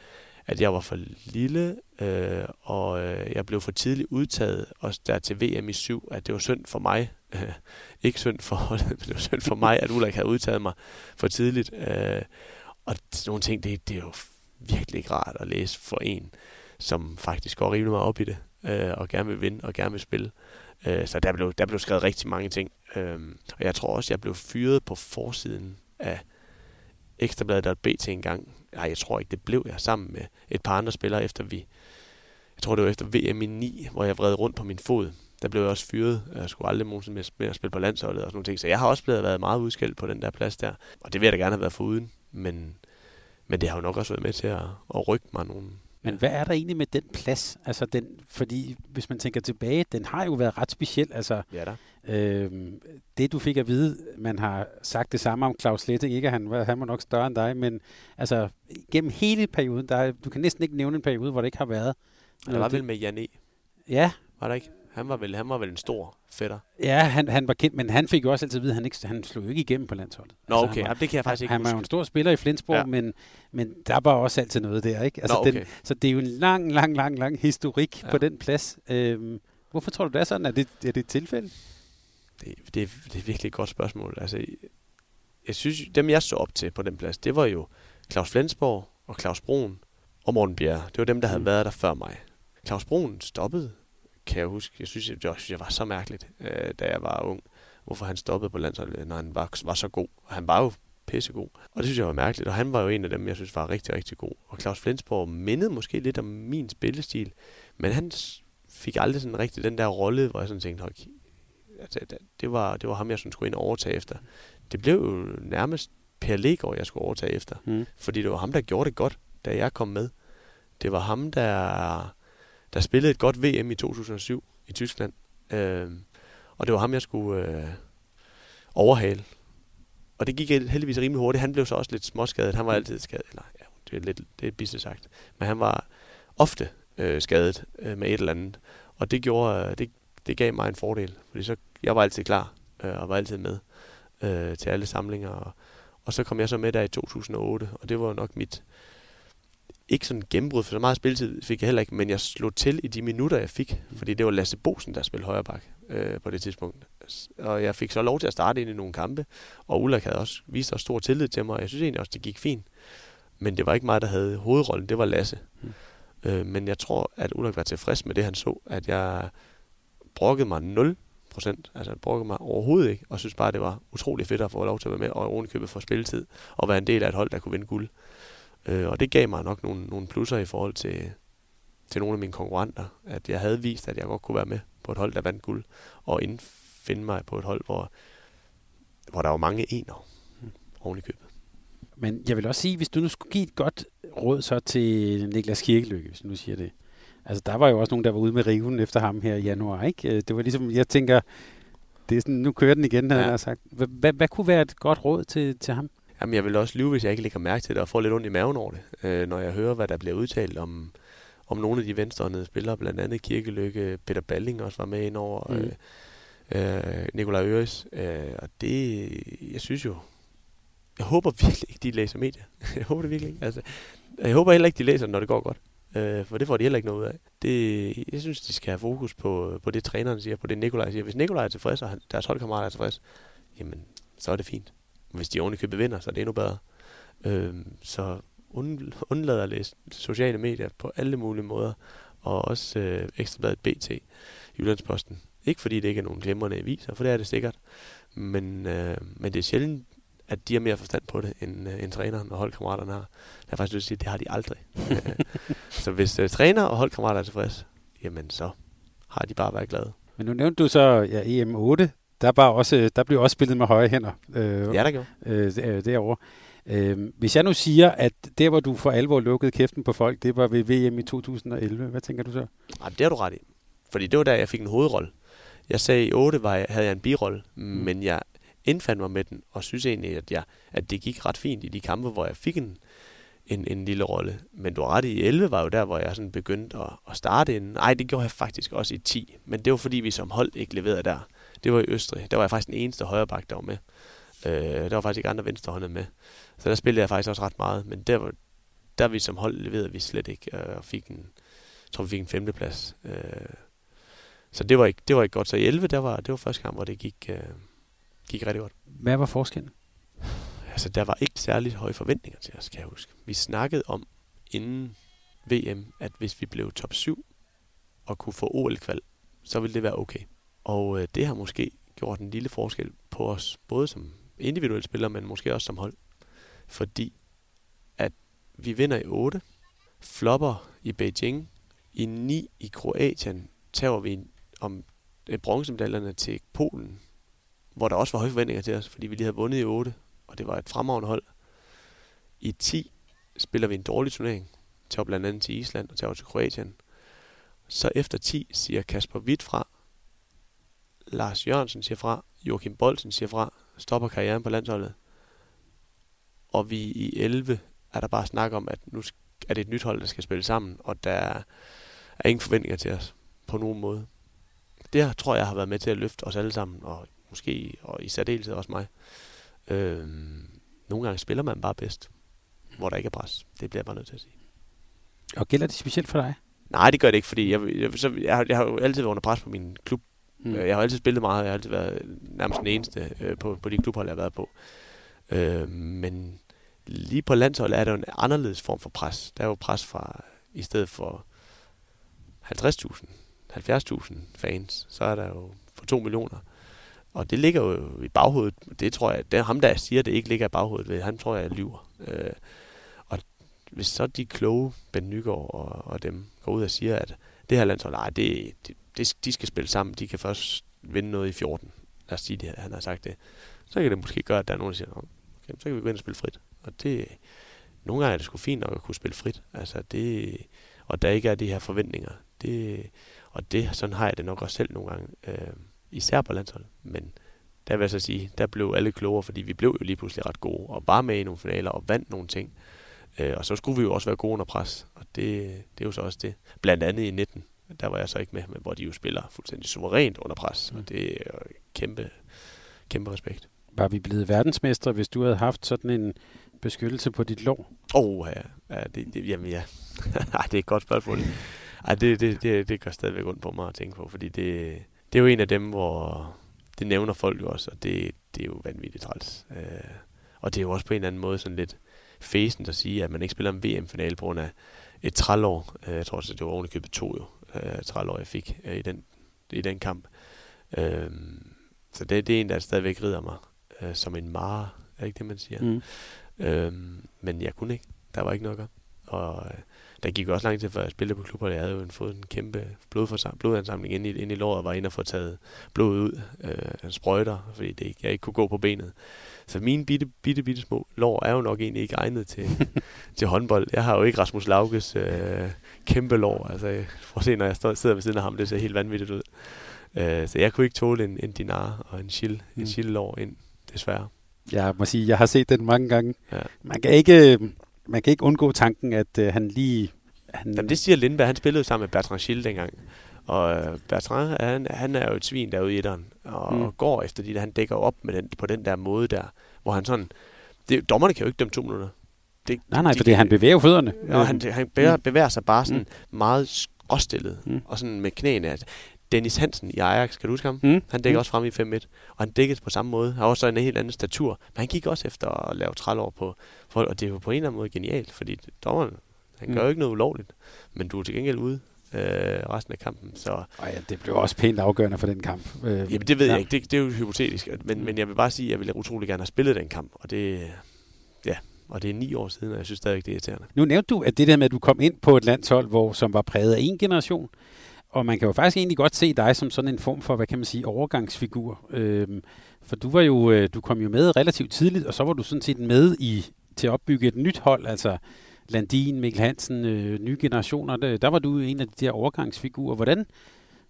at jeg var for lille, øh, og øh, jeg blev for tidligt udtaget, også der til VM i 7, at det var synd for mig, øh, [LAUGHS] ikke synd for men det var synd for mig, at Ulrik havde udtaget mig for tidligt. Øh, Og sådan nogle ting, det, det er jo virkelig ikke rart at læse for en, som faktisk går rimelig meget op i det, øh, og gerne vil vinde, og gerne vil spille. Øh, så der blev, der blev skrevet rigtig mange ting. Øh, og jeg tror også, jeg blev fyret på forsiden af Ekstrabladet og BT en gang. Nej, jeg tror ikke, det blev jeg sammen med et par andre spillere, efter vi... Jeg tror, det var efter VM i 9, hvor jeg vred rundt på min fod. Der blev jeg også fyret. Jeg skulle aldrig nogensinde mere at spille på landsholdet og sådan nogle ting. Så jeg har også blevet været meget udskilt på den der plads der. Og det vil jeg da gerne have været foruden. Men, men det har jo nok også været med til at, at rykke mig nogle, men hvad er der egentlig med den plads? Altså den, fordi hvis man tænker tilbage, den har jo været ret speciel. Altså, ja da. Øhm, det du fik at vide, man har sagt det samme om Claus Lette, ikke han, han var nok større end dig, men altså gennem hele perioden, der, du kan næsten ikke nævne en periode, hvor det ikke har været. Det var vel med Jan E. Ja. Var der ikke? Han var vel, han var vel en stor fætter. Ja, han, han var kendt, men han fik jo også altid at vide, at han, ikke, han slog jo ikke igennem på landsholdet. Nå, altså, okay. Var, ja, det kan jeg faktisk ikke Han huske. var jo en stor spiller i Flensborg, ja. men, men der var også altid noget der. ikke? Altså, Nå, okay. den, så det er jo en lang, lang, lang, lang historik ja. på den plads. Øhm, hvorfor tror du, det er sådan? Er det, er det et tilfælde? Det, det, det er virkelig et godt spørgsmål. Altså, jeg synes, dem jeg så op til på den plads, det var jo Claus Flensborg og Claus Broen og Morten Bjerre. Det var dem, der havde mm. været der før mig. Claus Broen stoppede kan jeg huske. Jeg synes, det var, jeg var så mærkeligt, øh, da jeg var ung, hvorfor han stoppede på landsholdet, når han var, var så god. Og han var jo pissegod. Og det synes jeg var mærkeligt, og han var jo en af dem, jeg synes var rigtig, rigtig god. Og Claus Flensborg mindede måske lidt om min spillestil, men han fik aldrig sådan rigtig den der rolle, hvor jeg sådan tænkte, okay, altså, det, var, det var ham, jeg sådan skulle ind og overtage efter. Det blev jo nærmest Per Legård, jeg skulle overtage efter. Mm. Fordi det var ham, der gjorde det godt, da jeg kom med. Det var ham, der der spillede et godt VM i 2007 i Tyskland. Øh, og det var ham, jeg skulle øh, overhale. Og det gik heldigvis rimelig hurtigt. Han blev så også lidt småskadet. Han var altid skadet. Eller, ja, det er lidt det er business sagt. Men han var ofte øh, skadet øh, med et eller andet. Og det gjorde, øh, det, det gav mig en fordel. Fordi så, jeg var altid klar øh, og var altid med øh, til alle samlinger. Og, og så kom jeg så med der i 2008, og det var nok mit, ikke sådan gennembrud, for så meget spilletid fik jeg heller ikke, men jeg slog til i de minutter, jeg fik, fordi det var Lasse Bosen, der spillede højre bak øh, på det tidspunkt. Og jeg fik så lov til at starte ind i nogle kampe, og Ulrik havde også vist os stor tillid til mig, og jeg synes egentlig også, det gik fint. Men det var ikke mig, der havde hovedrollen, det var Lasse. Mm. Øh, men jeg tror, at Ulrik var tilfreds med det, han så, at jeg brokkede mig 0 procent. Altså, jeg brokkede mig overhovedet ikke, og synes bare, det var utrolig fedt at få lov til at være med, og ovenikøbet for spilletid, og være en del af et hold, der kunne vinde guld. Øh, og det gav mig nok nogle, nogle plusser i forhold til, til nogle af mine konkurrenter, at jeg havde vist, at jeg godt kunne være med på et hold, der vandt guld, og indfinde mig på et hold, hvor, hvor der var mange ener hmm. oven i købet. Men jeg vil også sige, hvis du nu skulle give et godt råd så til Niklas Kirkeløkke, hvis du nu siger det. Altså, der var jo også nogen, der var ude med riven efter ham her i januar, ikke? Øh, det var ligesom, jeg tænker, det er sådan, nu kører den igen, ja. han har sagt. Hvad, hvad kunne være et godt råd til, til ham? Jamen, jeg vil også lyve, hvis jeg ikke lægger mærke til det, og får lidt ondt i maven over det, øh, når jeg hører, hvad der bliver udtalt om, om nogle af de venstrehåndede spillere, blandt andet Kirkelykke, Peter Balling også var med ind over, mm. øh, øh, Nikolaj Øres, øh, og det, jeg synes jo, jeg håber virkelig ikke, de læser medier. [LAUGHS] jeg håber det virkelig ikke. Altså, jeg håber heller ikke, de læser når det går godt. Øh, for det får de heller ikke noget ud af. Det, jeg synes, de skal have fokus på, på det, træneren siger, på det, Nikolaj siger. Hvis Nikolaj er tilfreds, og deres holdkammerater er tilfreds, jamen, så er det fint. Hvis de ovenikøbet vinder, så er det endnu bedre. Øh, så undlader at læse sociale medier på alle mulige måder, og også øh, Ekstrabladet BT, Jyllandsposten. Ikke fordi det ikke er nogen glemrende aviser, for det er det sikkert, men, øh, men det er sjældent, at de har mere forstand på det, end, øh, end træneren og holdkammeraterne har. Det er faktisk lyst at sige, at det har de aldrig. [LAUGHS] Så hvis øh, træner og holdkammerater er tilfredse, jamen så har de bare været glade. Men nu nævnte du så ja, EM8, der, var også, der blev også spillet med højre hænder. Øh, ja, der gjorde. Øh, derovre. Øh, hvis jeg nu siger, at der, hvor du for alvor lukkede kæften på folk, det var ved VM i 2011, hvad tænker du så? Nej, det har du ret i. Fordi det var der, jeg fik en hovedrolle. Jeg sagde, i 8 var jeg, havde jeg en birolle, mm. men jeg indfandt mig med den, og synes egentlig, at, jeg, at det gik ret fint i de kampe, hvor jeg fik en, en, en lille rolle. Men du har ret i, 11 var jo der, hvor jeg sådan begyndte at, at starte inden. Nej, det gjorde jeg faktisk også i 10, men det var fordi, vi som hold ikke leverede der det var i Østrig. Der var jeg faktisk den eneste højreback, der var med. Øh, der var faktisk ikke andre venstrehåndede med. Så der spillede jeg faktisk også ret meget. Men der, var, der vi som hold leverede vi slet ikke, øh, og fik en, jeg tror vi fik en femteplads. Øh, så det var, ikke, det var ikke godt. Så i 11, der var, det var første kamp, hvor det gik, øh, gik rigtig godt. Hvad var forskellen? altså, der var ikke særlig høje forventninger til os, kan jeg huske. Vi snakkede om inden VM, at hvis vi blev top 7 og kunne få OL-kval, så ville det være okay. Og øh, det har måske gjort en lille forskel på os, både som individuelle spillere, men måske også som hold. Fordi at vi vinder i 8, flopper i Beijing, i 9 i Kroatien tager vi om øh, bronzemedaljerne til Polen, hvor der også var høje forventninger til os, fordi vi lige havde vundet i 8, og det var et fremragende hold. I 10 spiller vi en dårlig turnering, tager blandt andet til Island og tager til Kroatien. Så efter 10 siger Kasper Witt fra, Lars Jørgensen siger fra, Joachim Bolsen siger fra, stopper karrieren på landsholdet. Og vi i 11 er der bare snak om, at nu er det et nyt hold, der skal spille sammen, og der er ingen forventninger til os på nogen måde. Det tror jeg har været med til at løfte os alle sammen, og måske og i særdeleshed også mig. Øhm, nogle gange spiller man bare bedst, hvor der ikke er pres. Det bliver jeg bare nødt til at sige. Og gælder det specielt for dig? Nej, det gør det ikke, fordi jeg, jeg, så, jeg, har, jeg har jo altid været under pres på min klub. Mm. Øh, jeg har altid spillet meget, jeg har altid været nærmest den eneste øh, på, på de klubhold, jeg har været på. Øh, men lige på landsholdet er der jo en anderledes form for pres. Der er jo pres fra, i stedet for 50.000, 70.000 fans, så er der jo for 2 millioner. Og det ligger jo i baghovedet. Det tror jeg, det er ham, der siger, at det ikke ligger i baghovedet ved. Han tror jeg, jeg lyver. Øh, og hvis så de kloge, Ben Nygaard og, og dem, går ud og siger, at det her landshold, nej, det, det, det, de skal spille sammen. De kan først vinde noget i 14. Lad os sige, det, han har sagt det. Så kan det måske gøre, at der er nogen, der siger, okay, så kan vi gå ind og spille frit. Og det, nogle gange er det sgu fint nok at kunne spille frit. Altså det, og der ikke er de her forventninger. Det, og det, sådan har jeg det nok også selv nogle gange. Øh, især på landsholdet. Men der vil jeg så sige, der blev alle klogere, fordi vi blev jo lige pludselig ret gode, og var med i nogle finaler og vandt nogle ting. Øh, og så skulle vi jo også være gode under pres, og det, det er jo så også det. Blandt andet i 19, der var jeg så ikke med, men hvor de jo spiller fuldstændig suverænt under pres, mm. og det er kæmpe, kæmpe respekt. Var vi blevet verdensmestre, hvis du havde haft sådan en beskyttelse på dit lov? Åh, oh, ja. ja det, det, jamen ja. [LAUGHS] Det er et godt spørgsmål. Ej, det, det, det, det gør stadigvæk ondt på mig at tænke på, fordi det, det er jo en af dem, hvor det nævner folk jo også, og det, det er jo vanvittigt træls. Øh, og det er jo også på en eller anden måde sådan lidt fæsent at sige, at man ikke spiller en VM-finale på grund af et trælår. Øh, jeg tror også, det var oven købet to jo, øh, trælår, jeg fik øh, i, den, i den kamp. Øh, så det, det er en, der stadigvæk rider mig øh, som en mare, er ikke det, man siger? Mm. Øh, men jeg kunne ikke. Der var ikke noget at. Og øh, der gik også lang tid før jeg spillede på klubber. Jeg havde jo fået en kæmpe blodansamling ind i, ind i låret og var inde og få taget blod ud øh, sprøjter, fordi det jeg ikke kunne gå på benet. Så mine bitte, bitte, bitte små lår er jo nok egentlig ikke egnet til, [LAUGHS] til håndbold. Jeg har jo ikke Rasmus Lauges øh, kæmpe lår. Altså, for at se, når jeg står, sidder ved siden af ham, det ser helt vanvittigt ud. Øh, så jeg kunne ikke tåle en, en dinar og en chill, mm. en chill lår ind, desværre. Jeg må sige, jeg har set den mange gange. Ja. Man kan ikke man kan ikke undgå tanken, at øh, han lige... Han... Jamen, det siger Lindberg. Han spillede sammen med Bertrand Schill dengang. Og øh, Bertrand, han, han er jo et svin derude i etteren, og, mm. går efter de der, han dækker op med den, på den der måde der, hvor han sådan, det, dommerne kan jo ikke dømme to minutter. Det, nej, nej, de, fordi han bevæger fødderne. Ja, han, han bevæger, mm. bevæger sig bare sådan mm. meget skråstillet, mm. og sådan med knæene. Altså, Dennis Hansen i Ajax, kan du huske ham? Mm. Han dækker mm. også frem i 5-1, og han dækkede på samme måde. Han har også en helt anden statur, men han gik også efter at lave trælår på folk, og det er jo på en eller anden måde genialt, fordi dommeren, han mm. gør jo ikke noget ulovligt, men du er til gengæld ude øh, resten af kampen. Så. Og ja, det blev også pænt afgørende for den kamp. Øh, Jamen det ved ja. jeg ikke, det, det er jo hypotetisk, men, men jeg vil bare sige, at jeg ville utrolig gerne have spillet den kamp, og det, ja, og det er ni år siden, og jeg synes stadigvæk, det er irriterende. Nu nævnte du, at det der med, at du kom ind på et landshold, hvor, som var præget af en generation, og man kan jo faktisk egentlig godt se dig som sådan en form for, hvad kan man sige, overgangsfigur. Øhm, for du var jo, øh, du kom jo med relativt tidligt, og så var du sådan set med i til at opbygge et nyt hold, altså Landin, Mikkel Hansen, øh, nye generationer. Der, der var du en af de der overgangsfigurer. Hvordan,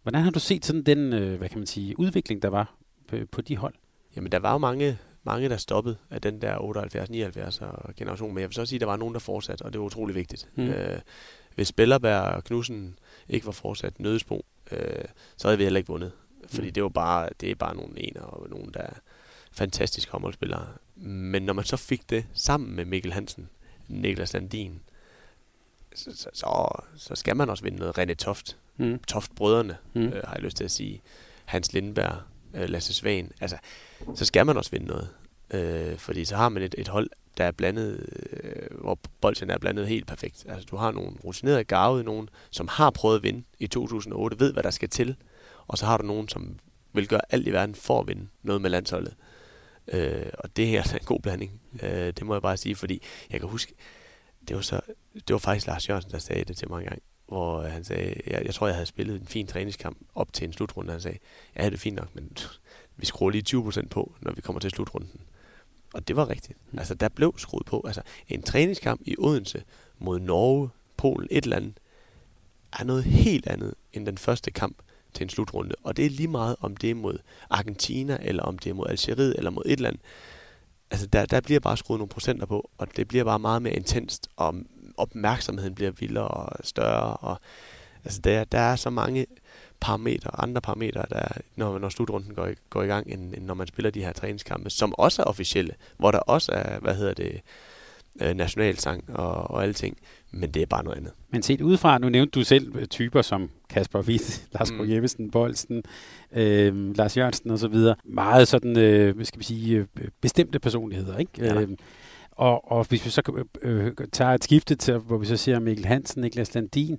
hvordan har du set sådan den, øh, hvad kan man sige, udvikling, der var på, på de hold? Jamen, der var jo mange, mange, der stoppede af den der 78-79 generation, men jeg vil så sige, at der var nogen, der fortsatte, og det var utrolig vigtigt. Mm. Øh, hvis Bellerberg og Knudsen ikke var fortsat nødesbo, øh, så havde vi heller ikke vundet. Fordi mm. det, var bare, det er bare nogle ener og nogen, der er fantastiske håndboldspillere. Men når man så fik det sammen med Mikkel Hansen, Niklas Landin, så, så, så, så skal man også vinde noget. René Toft, mm. Toft-brødrene, mm. øh, har jeg lyst til at sige. Hans Lindberg, øh, Lasse Svan. Altså, så skal man også vinde noget. Øh, fordi så har man et, et hold, der er blandet, øh, hvor bolden er blandet helt perfekt. Altså du har nogle rutinerede garvede, nogen, som har prøvet at vinde i 2008, ved hvad der skal til, og så har du nogen, som vil gøre alt i verden for at vinde noget med landsholdet. Øh, og det her er en god blanding. Øh, det må jeg bare sige, fordi jeg kan huske, det var, så, det var faktisk Lars Jørgensen, der sagde det til mig engang, hvor han sagde, jeg, jeg tror, jeg havde spillet en fin træningskamp op til en slutrunde, han sagde, ja, det er fint nok, men vi skruer lige 20% på, når vi kommer til slutrunden. Og det var rigtigt. Mm. Altså, der blev skruet på. Altså, en træningskamp i Odense mod Norge, Polen, et eller andet, er noget helt andet end den første kamp til en slutrunde. Og det er lige meget, om det er mod Argentina, eller om det er mod Algeriet, eller mod et eller andet. Altså, der, der bliver bare skruet nogle procenter på, og det bliver bare meget mere intenst, og opmærksomheden bliver vildere og større. Og, altså, der, der er så mange parametre, andre parametre, der, når, når slutrunden går, går i gang, end, end når man spiller de her træningskampe, som også er officielle, hvor der også er, hvad hedder det, øh, nationalsang og, og alting, men det er bare noget andet. Men set udefra, nu nævnte du selv øh, typer som Kasper Witt, [LAUGHS] Lars mm. Jeppesen, Bolsen, øh, Lars Jørgensen og så videre. Meget sådan, øh, skal vi sige, øh, bestemte personligheder, ikke? Ja. Øh, og, og hvis vi så øh, tager et skifte til, hvor vi så ser Mikkel Hansen, Niklas Landin,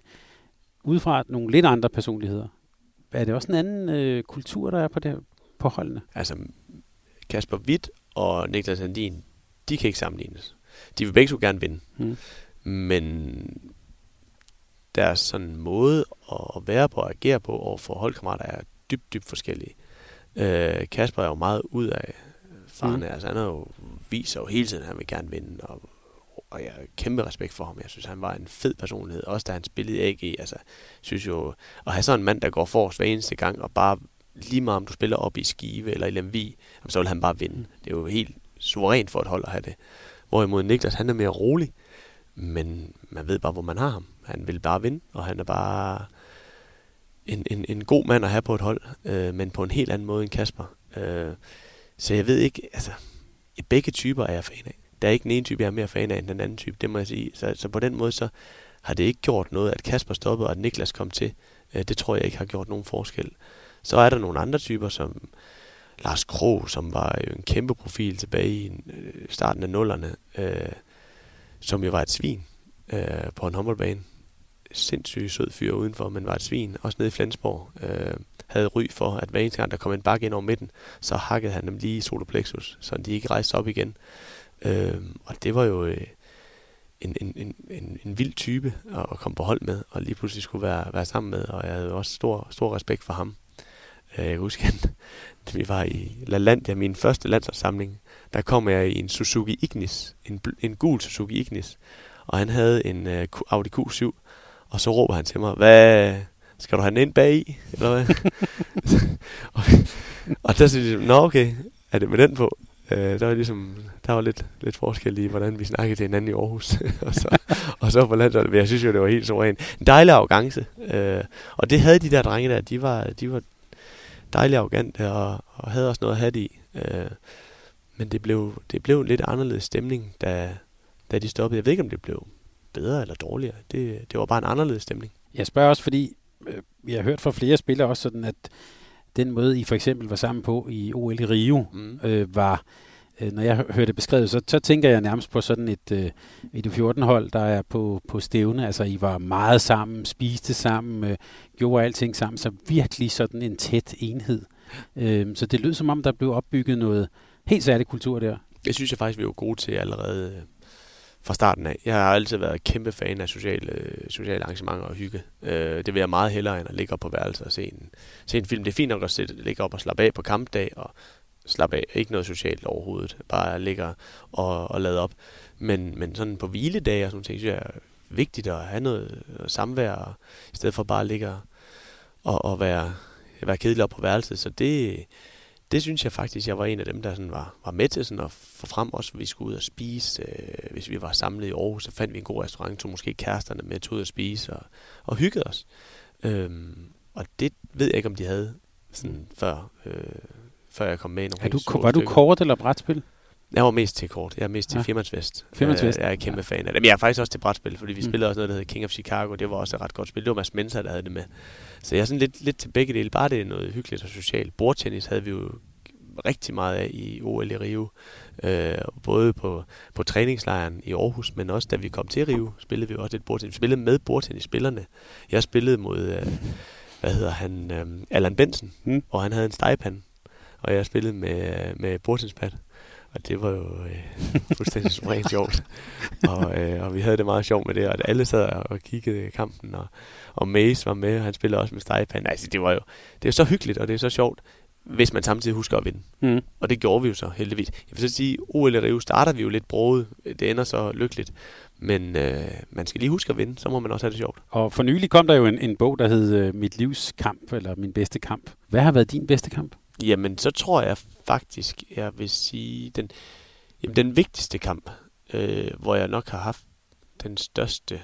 udefra nogle lidt andre personligheder, er det også en anden øh, kultur, der er på, det, på holdene? Altså, Kasper Witt og Niklas Landin, de kan ikke sammenlignes. De vil begge så gerne vinde. Hmm. Men deres sådan måde at være på og agere på over for holdkammerater er dybt, dybt forskellige. Øh, Kasper er jo meget ud af faren. Mm. Altså, han er jo, viser jo hele tiden, at han vil gerne vinde, og, og jeg har kæmpe respekt for ham. Jeg synes, han var en fed personlighed. Også da han spillede i AG. Altså, synes jo, at have sådan en mand, der går forrest hver eneste gang, og bare lige meget om du spiller op i Skive eller i Lemvi, så vil han bare vinde. Det er jo helt suverænt for et hold at have det. Hvorimod Niklas, han er mere rolig, men man ved bare, hvor man har ham. Han vil bare vinde, og han er bare en, en, en god mand at have på et hold, øh, men på en helt anden måde end Kasper. Øh, så jeg ved ikke, altså, begge typer er jeg fan af. Der er ikke den ene type, jeg er mere fan af end den anden type, det må jeg sige. Så, så på den måde, så har det ikke gjort noget, at Kasper stoppede, og at Niklas kom til. Øh, det tror jeg ikke har gjort nogen forskel. Så er der nogle andre typer, som Lars Krog, som var jo en kæmpe profil tilbage i øh, starten af nullerne, øh, som jo var et svin øh, på en håndboldbane. Sindssygt sød fyr udenfor, men var et svin. Også nede i Flensborg. Øh, havde ry for, at hver eneste gang, der kom en bakke ind over midten, så hakkede han dem lige i soloplexus, så de ikke rejste op igen. Øh, og det var jo øh, en, en, en, en, en vild type at, at komme på hold med, og lige pludselig skulle være, være sammen med, og jeg havde også stor, stor respekt for ham. Øh, jeg husker, at [LAUGHS] vi var i La Landia, min første landsholdssamling, der kom jeg i en Suzuki Ignis, en, en gul Suzuki Ignis, og han havde en uh, Audi Q7, og så råber han til mig, hvad, skal du have den ind bag i, eller hvad? [LAUGHS] og, og der synes ligesom, jeg, nå okay, er det med den på? Uh, der var ligesom, der var lidt, lidt forskel i, hvordan vi snakkede til hinanden i Aarhus. [LAUGHS] og, så, og så på landsholdet, men jeg synes jo, det var helt så. En dejlig arrogance. Uh, og det havde de der drenge der, de var, de var dejligt arrogante og, og havde også noget at have i. Uh, men det blev, det blev en lidt anderledes stemning, da, da de stoppede. Jeg ved ikke, om det blev bedre eller dårligere. Det, det var bare en anderledes stemning. Jeg spørger også, fordi øh, jeg har hørt fra flere spillere også sådan, at den måde, I for eksempel var sammen på i OL i Rio, mm. øh, var, øh, når jeg hørte det beskrevet, så, så tænker jeg nærmest på sådan et, øh, et 14-hold, der er på, på stævne. Altså, I var meget sammen, spiste sammen, øh, gjorde alting sammen, så virkelig sådan en tæt enhed. Øh, så det lød som om, der blev opbygget noget helt særlig kultur der. Det synes jeg faktisk, vi var gode til allerede øh, fra starten af. Jeg har altid været kæmpe fan af sociale, øh, sociale arrangementer og hygge. Øh, det vil jeg meget hellere, end at ligge op på værelset og se en, se en film. Det er fint nok at sætte, ligge op og slappe af på kampdag og slappe af. Ikke noget socialt overhovedet. Bare ligger og, og lader op. Men, men sådan på hviledage og sådan ting, synes jeg er vigtigt at have noget øh, samvær, og, i stedet for bare at ligge og, og være, være kedelig op på værelset. Så det, det synes jeg faktisk, jeg var en af dem, der sådan var, var med til sådan at få frem også, at vi skulle ud og spise. Øh, hvis vi var samlet i Aarhus, så fandt vi en god restaurant, tog måske kæresterne med, tog ud og spise og, og hyggede os. Øhm, og det ved jeg ikke, om de havde sådan før, øh, før jeg kom med i nogle er du, Var du kort eller brætspil? Jeg var mest til kort. Jeg er mest til ja. firmandsvest. Firmandsvest. Jeg er kæmpe ja. fan af det. Men jeg er faktisk også til brætspil, fordi vi mm. spillede også noget, der hedder King of Chicago. Det var også et ret godt spil. Det var Mads Mensa, der havde det med. Så jeg er sådan lidt, lidt til begge dele. Bare det er noget hyggeligt og socialt. Bordtennis havde vi jo rigtig meget af i OL i Rio. Øh, både på, på træningslejren i Aarhus, men også da vi kom til Rio, spillede vi også lidt bordtennis. Vi spillede med bordtennisspillerne. Jeg spillede mod, øh, hvad hedder han, øh, Allan Benson, mm. og han havde en stegepande. Og jeg spillede med, med bordtennispad. Og det var jo øh, [LAUGHS] fuldstændig suverænt sjovt. Og, øh, og vi havde det meget sjovt med det, og alle sad og kiggede kampen, og, og Mace var med, og han spillede også med stegepande. Altså, det var jo det er så hyggeligt, og det er så sjovt, hvis man samtidig husker at vinde. Mm. Og det gjorde vi jo så heldigvis. Jeg vil så sige, OL i Rio starter vi jo lidt broet. Det ender så lykkeligt. Men øh, man skal lige huske at vinde, så må man også have det sjovt. Og for nylig kom der jo en, en bog, der hed øh, Mit livs kamp, eller Min bedste kamp. Hvad har været din bedste kamp? Jamen, så tror jeg faktisk, jeg vil sige, den, jamen, den vigtigste kamp, øh, hvor jeg nok har haft den største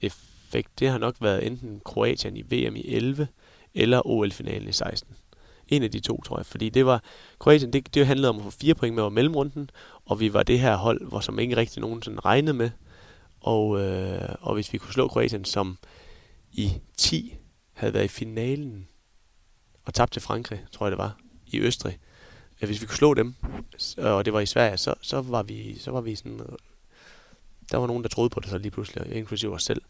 effekt, det har nok været enten Kroatien i VM i 11 eller OL-finalen i 16. En af de to, tror jeg. Fordi det var, Kroatien, det, det handlede om at få fire point med over mellemrunden, og vi var det her hold, hvor som ikke rigtig nogen sådan regnede med. Og, øh, og hvis vi kunne slå Kroatien, som i 10 havde været i finalen og tabte til Frankrig, tror jeg det var, i Østrig. Hvis vi kunne slå dem, og det var i Sverige, så, så, var, vi, så var vi sådan... Der var nogen, der troede på det så lige pludselig, inklusive os selv.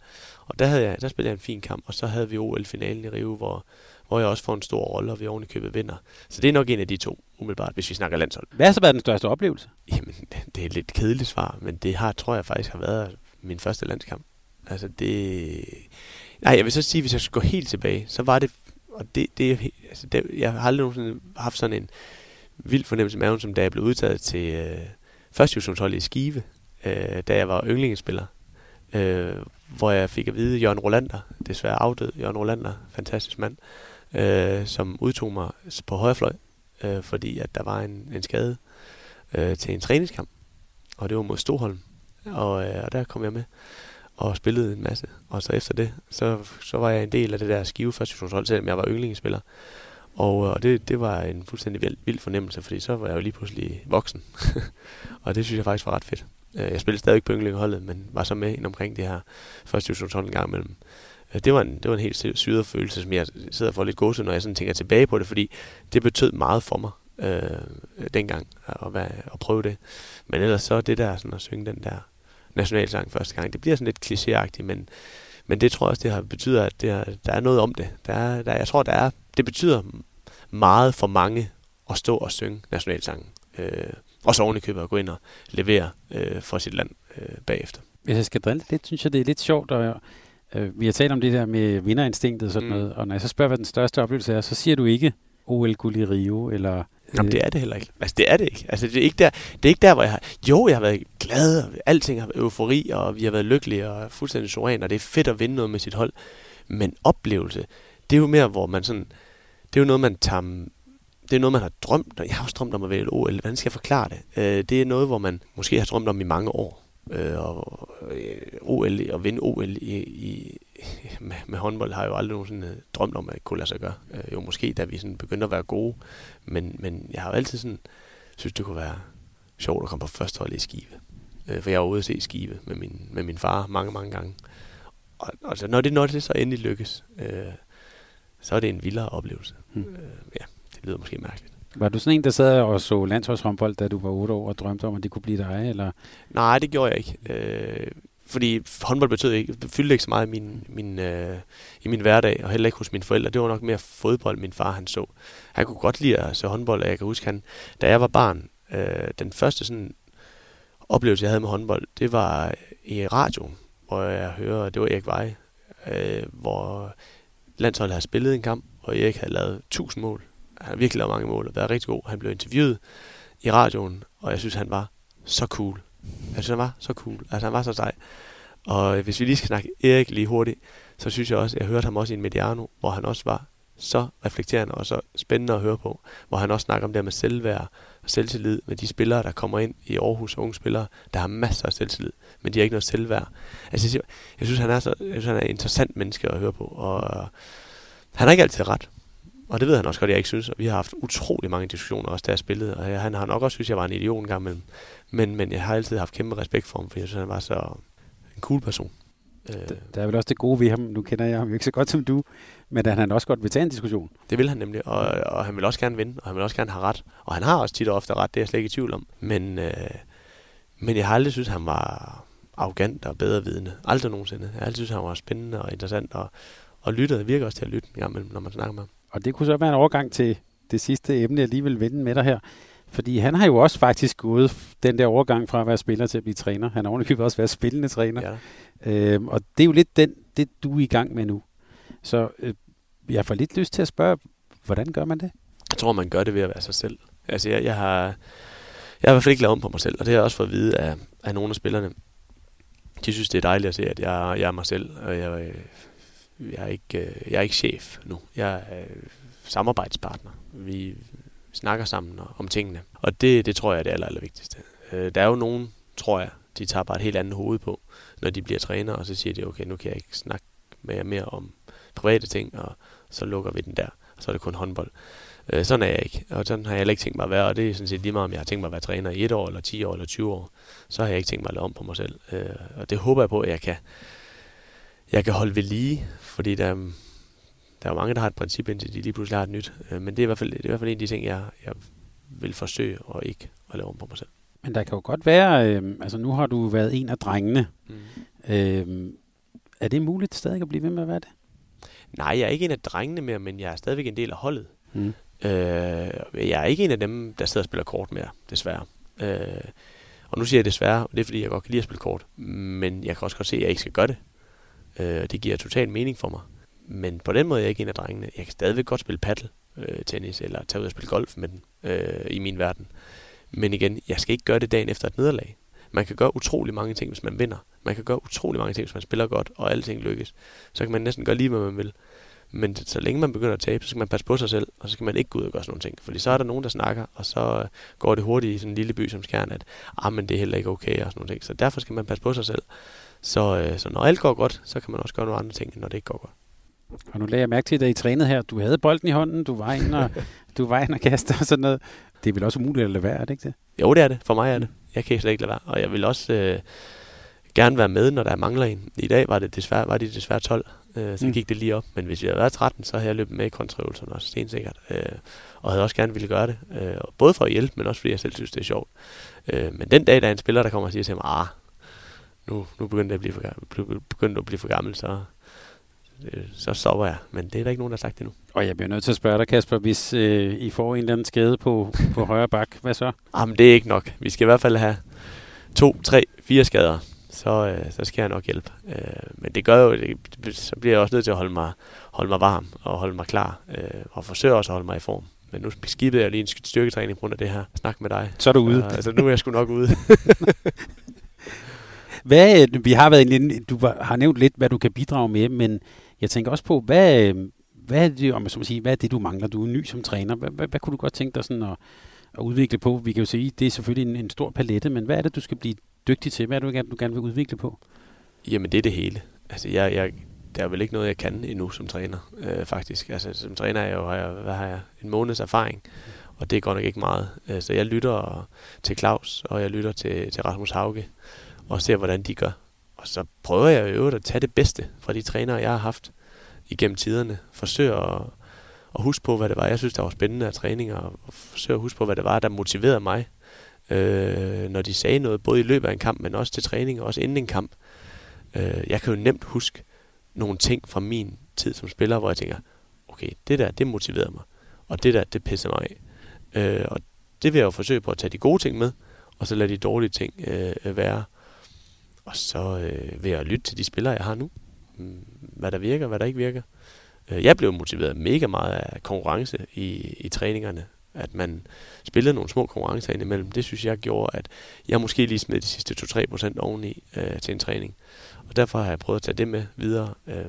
Og der, havde jeg, der spillede jeg en fin kamp, og så havde vi OL-finalen i Rio, hvor, hvor jeg også får en stor rolle, og vi oven i købet vinder. Så det er nok en af de to, umiddelbart, hvis vi snakker landshold. Hvad har så været den største oplevelse? Jamen, det er et lidt kedeligt svar, men det har, tror jeg faktisk har været min første landskamp. Altså det... Nej, jeg vil så sige, hvis jeg skal gå helt tilbage, så var det og det, det, altså, det, jeg har aldrig nogensinde haft sådan en vild fornemmelse i maven, som da jeg blev udtaget til øh, første i Skive, øh, da jeg var yndlingsspiller. Øh, hvor jeg fik at vide, Jørgen Rolander, desværre afdød Jørgen Rolander, fantastisk mand, øh, som udtog mig på højrefløj, øh, fordi at der var en, en skade øh, til en træningskamp, og det var mod Stoholm, og, øh, og der kom jeg med og spillede en masse. Og så efter det, så, så var jeg en del af det der skive første selvom jeg var yndlingsspiller. Og, øh, og det, det var en fuldstændig vild, vild fornemmelse, fordi så var jeg jo lige pludselig voksen. [LAUGHS] og det synes jeg faktisk var ret fedt. Øh, jeg spillede stadig på yndlingeholdet, men var så med ind omkring det her første divisionshold en gang imellem. Øh, det var en, det var en helt syret følelse, som jeg sidder for lidt gåse, når jeg sådan tænker tilbage på det, fordi det betød meget for mig øh, dengang at, være, at prøve det. Men ellers så det der sådan at synge den der nationalsang første gang. Det bliver sådan lidt klichéagtigt, men, men det tror jeg også, det har betyder, at det har, der er noget om det. Der er, der, jeg tror, der er, det betyder meget for mange at stå og synge nationalsangen. Øh, og så oven i købet at gå ind og levere øh, for sit land øh, bagefter. Hvis jeg skal drille lidt, synes jeg, det er lidt sjovt. Og, øh, vi har talt om det der med vinderinstinktet og sådan mm. noget, og når jeg så spørger, hvad den største oplevelse er, så siger du ikke OL-guld i Rio, eller Jamen, det er det heller ikke. Altså, det er det ikke. Altså, det er ikke der, det er ikke der hvor jeg har... Jo, jeg har været glad, og alting har været eufori, og vi har været lykkelige og fuldstændig suveræne, og det er fedt at vinde noget med sit hold. Men oplevelse, det er jo mere, hvor man sådan... Det er jo noget, man tager... Det er noget, man har drømt, om. jeg har også drømt om at vælge OL. Hvordan skal jeg forklare det? Øh, det er noget, hvor man måske har drømt om i mange år. Øh, og øh, OL, og vinde OL i, i, [LAUGHS] med, med håndbold har jeg jo aldrig nogensinde drømt om, at det kunne lade sig gøre. Øh, jo måske, da vi sådan begyndte at være gode. Men, men jeg har jo altid sådan, synes, det kunne være sjovt at komme på første hold i Skive. Øh, for jeg var ude at se Skive med min, med min far mange, mange gange. Og, og så, når, det, når det så endelig lykkes, øh, så er det en vildere oplevelse. Hmm. Øh, ja, det lyder måske mærkeligt. Var du sådan en, der sad og så landsholdshåndbold, da du var 8 år og drømte om, at det kunne blive dig? Eller? Nej, det gjorde jeg ikke. Øh, fordi håndbold betød ikke, fyldte ikke så meget i min, min, øh, i min hverdag, og heller ikke hos mine forældre. Det var nok mere fodbold, min far han så. Han kunne godt lide at se håndbold, og jeg kan huske, han, da jeg var barn, øh, den første sådan oplevelse, jeg havde med håndbold, det var i radioen, hvor jeg hører, det var Erik Vej, øh, hvor landsholdet havde spillet en kamp, og Erik havde lavet 1000 mål. Han har virkelig lavet mange mål, og været rigtig god. Han blev interviewet i radioen, og jeg synes, han var så cool. Jeg synes, han var så cool. Altså, han var så sej. Og øh, hvis vi lige skal snakke Erik lige hurtigt, så synes jeg også, jeg hørte ham også i en Mediano, hvor han også var så reflekterende og så spændende at høre på, hvor han også snakker om det med selvværd og selvtillid med de spillere, der kommer ind i Aarhus, unge spillere, der har masser af selvtillid, men de har ikke noget selvværd. Altså, jeg, jeg synes, han er så, jeg synes, han er en interessant menneske at høre på, og øh, han har ikke altid ret. Og det ved han også godt, jeg ikke synes. Og vi har haft utrolig mange diskussioner også, der jeg spillede. Og han har nok også synes, jeg var en idiot en gang imellem. Men, men jeg har altid haft kæmpe respekt for ham, for jeg synes, han var så en cool person. Øh, der er vel også det gode ved ham, nu kender jeg ham jo ikke så godt som du, men at han også godt vil tage en diskussion. Det vil han nemlig, og, og han vil også gerne vinde, og han vil også gerne have ret. Og han har også tit og ofte ret, det er jeg slet ikke i tvivl om. Men, øh, men jeg har aldrig synes, han var arrogant og bedre vidende. Aldrig nogensinde. Jeg har altid synes, han var spændende og interessant, og, og lyttede, virker også til at lytte en gang når man snakker med ham. Og det kunne så være en overgang til det sidste emne, jeg lige vil vende med dig her. Fordi han har jo også faktisk gået den der overgang fra at være spiller til at blive træner. Han har ovenikøbet også været spillende træner. Ja. Øhm, og det er jo lidt den, det, du er i gang med nu. Så øh, jeg får lidt lyst til at spørge, hvordan gør man det? Jeg tror, man gør det ved at være sig selv. Altså, jeg, jeg har... Jeg har i hvert fald ikke lavet om på mig selv, og det har jeg også fået at vide af, af nogle af spillerne. De synes, det er dejligt at se, at jeg, jeg er mig selv, og jeg, jeg, er ikke, øh, jeg er ikke chef nu. Jeg er øh, samarbejdspartner. Vi snakker sammen om tingene. Og det, det tror jeg er det aller, aller vigtigste. Øh, der er jo nogen, tror jeg, de tager bare et helt andet hoved på, når de bliver træner, og så siger de, okay, nu kan jeg ikke snakke med jer mere om private ting, og så lukker vi den der, og så er det kun håndbold. Øh, sådan er jeg ikke, og sådan har jeg heller ikke tænkt mig at være, og det er sådan set lige meget, om jeg har tænkt mig at være træner i et år, eller 10 år, eller 20 år, så har jeg ikke tænkt mig at lave om på mig selv. Øh, og det håber jeg på, at jeg kan, jeg kan holde ved lige, fordi der, der er mange, der har et princip, indtil de lige pludselig har et nyt. Øh, men det er, i hvert fald, det er i hvert fald en af de ting, jeg, jeg vil forsøge og ikke at lave om på mig selv. Men der kan jo godt være, øh, altså nu har du været en af drengene. Mm. Øh, er det muligt stadig at blive ved med at være det? Nej, jeg er ikke en af drengene mere, men jeg er stadigvæk en del af holdet. Mm. Øh, jeg er ikke en af dem, der sidder og spiller kort mere, desværre. Øh, og nu siger jeg desværre, og det er fordi, jeg godt kan lide at spille kort. Men jeg kan også godt se, at jeg ikke skal gøre det. Øh, det giver total mening for mig. Men på den måde er jeg ikke en af drengene. Jeg kan stadigvæk godt spille paddle øh, tennis, eller tage ud og spille golf med den øh, i min verden. Men igen, jeg skal ikke gøre det dagen efter et nederlag. Man kan gøre utrolig mange ting, hvis man vinder. Man kan gøre utrolig mange ting, hvis man spiller godt, og alting lykkes. Så kan man næsten gøre lige, hvad man vil. Men så længe man begynder at tabe, så skal man passe på sig selv, og så skal man ikke gå ud og gøre sådan nogle ting. Fordi så er der nogen, der snakker, og så øh, går det hurtigt i sådan en lille by som Skjern, at ah, men det er heller ikke okay og sådan nogle ting. Så derfor skal man passe på sig selv. Så, øh, så når alt går godt, så kan man også gøre nogle andre ting, når det ikke går godt. Og nu lagde jeg mærke til, at I trænede her. Du havde bolden i hånden, du var ind og, [LAUGHS] du var ind og kaste og sådan noget. Det er vel også umuligt at lade være, er det ikke det? Jo, det er det. For mig er det. Jeg kan slet ikke lade være. Og jeg vil også øh, gerne være med, når der mangler en. I dag var det desværre, var det desværre 12, øh, så mm. gik det lige op. Men hvis vi havde været 13, så havde jeg løbet med i kontraøvelserne også, stensikkert. Øh, og havde også gerne ville gøre det. Øh, både for at hjælpe, men også fordi jeg selv synes, det er sjovt. Øh, men den dag, der er en spiller, der kommer og siger til mig, ah, nu, nu begynder det at blive for, begynder at blive for gammel, så, øh, så sover jeg. Men det er der ikke nogen, der har sagt endnu. Og jeg bliver nødt til at spørge dig, Kasper, hvis øh, I får en eller anden skade på, på [LAUGHS] højre bak, hvad så? Jamen, det er ikke nok. Vi skal i hvert fald have to, tre, fire skader. Så, øh, så skal jeg nok hjælpe. Øh, men det gør jo, det, så bliver jeg også nødt til at holde mig, holde mig varm og holde mig klar. Øh, og forsøge også at holde mig i form. Men nu skibede jeg lige en styrketræning på grund af det her snak med dig. Så er du ude. Så, altså, nu er jeg sgu nok ude. [LAUGHS] hvad, øh, vi har været en, du har nævnt lidt, hvad du kan bidrage med, men jeg tænker også på, hvad, øh, hvad, er det, om jeg så sige, hvad er det, du mangler? Du er ny som træner. Hvad, hvad, hvad kunne du godt tænke dig sådan at, at udvikle på? Vi kan jo sige, det er selvfølgelig en, en stor palette, men hvad er det, du skal blive dygtig til? Hvad er det, du gerne vil udvikle på? Jamen, det er det hele. Altså, jeg, jeg, der er vel ikke noget, jeg kan endnu som træner, øh, faktisk. Altså, som træner er jeg jo, har jeg, hvad har jeg, en måneds erfaring, og det er godt nok ikke meget. Øh, så jeg lytter til Claus, og jeg lytter til, til Rasmus Hauge, og ser, hvordan de gør. Og så prøver jeg jo at tage det bedste fra de trænere, jeg har haft igennem tiderne. Forsøger at, at huske på, hvad det var, jeg synes, der var spændende af træninger, og forsøger at huske på, hvad det var, der motiverede mig, øh, når de sagde noget, både i løbet af en kamp, men også til træning, og også inden en kamp. Øh, jeg kan jo nemt huske nogle ting fra min tid som spiller, hvor jeg tænker, okay, det der, det motiverede mig, og det der, det pisser mig af. Øh, og det vil jeg jo forsøge på at tage de gode ting med, og så lade de dårlige ting øh, være. Og så øh, vil jeg lytte til de spillere, jeg har nu. Mm, hvad der virker, hvad der ikke virker. Øh, jeg blev motiveret mega meget af konkurrence i, i træningerne. At man spillede nogle små konkurrencer indimellem. Det synes jeg gjorde, at jeg måske lige smed de sidste 2-3% oveni øh, til en træning. Og derfor har jeg prøvet at tage det med videre. Øh,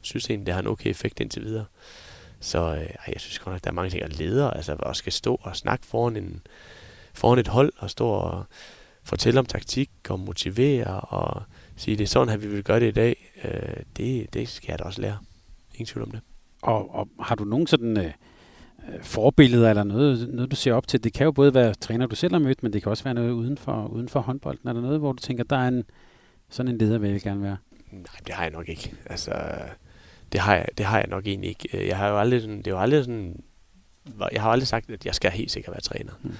synes egentlig, det har en okay effekt indtil videre. Så øh, jeg synes godt nok, der er mange ting, at leder, altså at skal stå og snakke foran, en, foran et hold, og stå og fortælle om taktik og motivere og sige, det er sådan, at vi vil gøre det i dag. Øh, det, det skal jeg da også lære. Ingen tvivl om det. Og, og har du nogen sådan øh, forbilleder eller noget, noget, du ser op til? Det kan jo både være træner, du selv har mødt, men det kan også være noget uden for, uden for håndbolden. Er der noget, hvor du tænker, der er en, sådan en leder, vil jeg gerne være? Nej, det har jeg nok ikke. Altså, det har jeg, det har jeg nok egentlig ikke. Øh, jeg har jo aldrig sådan, det er jo aldrig sådan, jeg har aldrig sagt, at jeg skal helt sikkert være træner. Mm.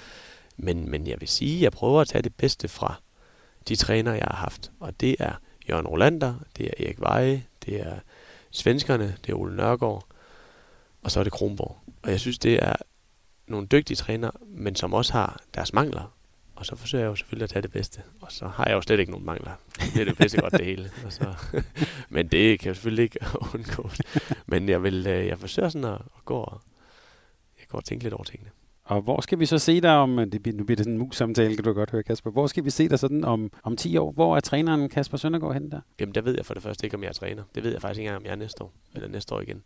Men, men jeg vil sige, at jeg prøver at tage det bedste fra de træner, jeg har haft. Og det er Jørgen Rolander, det er Erik Veje, det er svenskerne, det er Ole Nørgaard, og så er det Kronborg. Og jeg synes, det er nogle dygtige træner, men som også har deres mangler. Og så forsøger jeg jo selvfølgelig at tage det bedste. Og så har jeg jo slet ikke nogen mangler. Det er det bedste godt det hele. Og så, [LAUGHS] men det kan jeg selvfølgelig ikke [LAUGHS] undgå. Men jeg, vil, øh, jeg forsøger sådan at, at gå og, jeg går og tænke lidt over tingene. Og hvor skal vi så se dig om, det, nu bliver det sådan en mus-samtale, kan du godt høre, Kasper. Hvor skal vi se dig sådan om, om 10 år? Hvor er træneren Kasper Søndergaard hen der? Jamen, der ved jeg for det første ikke, om jeg er træner. Det ved jeg faktisk ikke engang, om jeg er næste år. Eller næste år igen.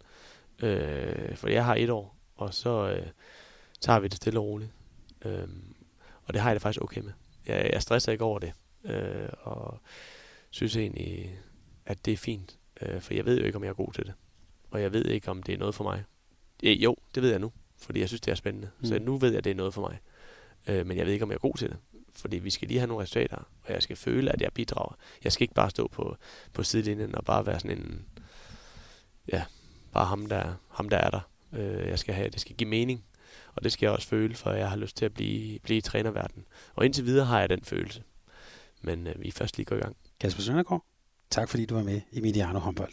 Øh, for jeg har et år, og så øh, tager vi det stille og roligt. Øh, og det har jeg det faktisk okay med. Jeg, jeg stresser ikke over det. Øh, og synes egentlig, at det er fint. Øh, for jeg ved jo ikke, om jeg er god til det. Og jeg ved ikke, om det er noget for mig. Øh, jo, det ved jeg nu fordi jeg synes, det er spændende. Mm. Så nu ved jeg, at det er noget for mig. Øh, men jeg ved ikke, om jeg er god til det. Fordi vi skal lige have nogle resultater, og jeg skal føle, at jeg bidrager. Jeg skal ikke bare stå på, på sidelinjen og bare være sådan en... Ja, bare ham, der, ham, der er der. Øh, jeg skal have, det skal give mening. Og det skal jeg også føle, for jeg har lyst til at blive, blive i trænerverdenen. Og indtil videre har jeg den følelse. Men øh, vi er først lige går i gang. Kasper Søndergaard, tak fordi du var med i Mediano håndbold.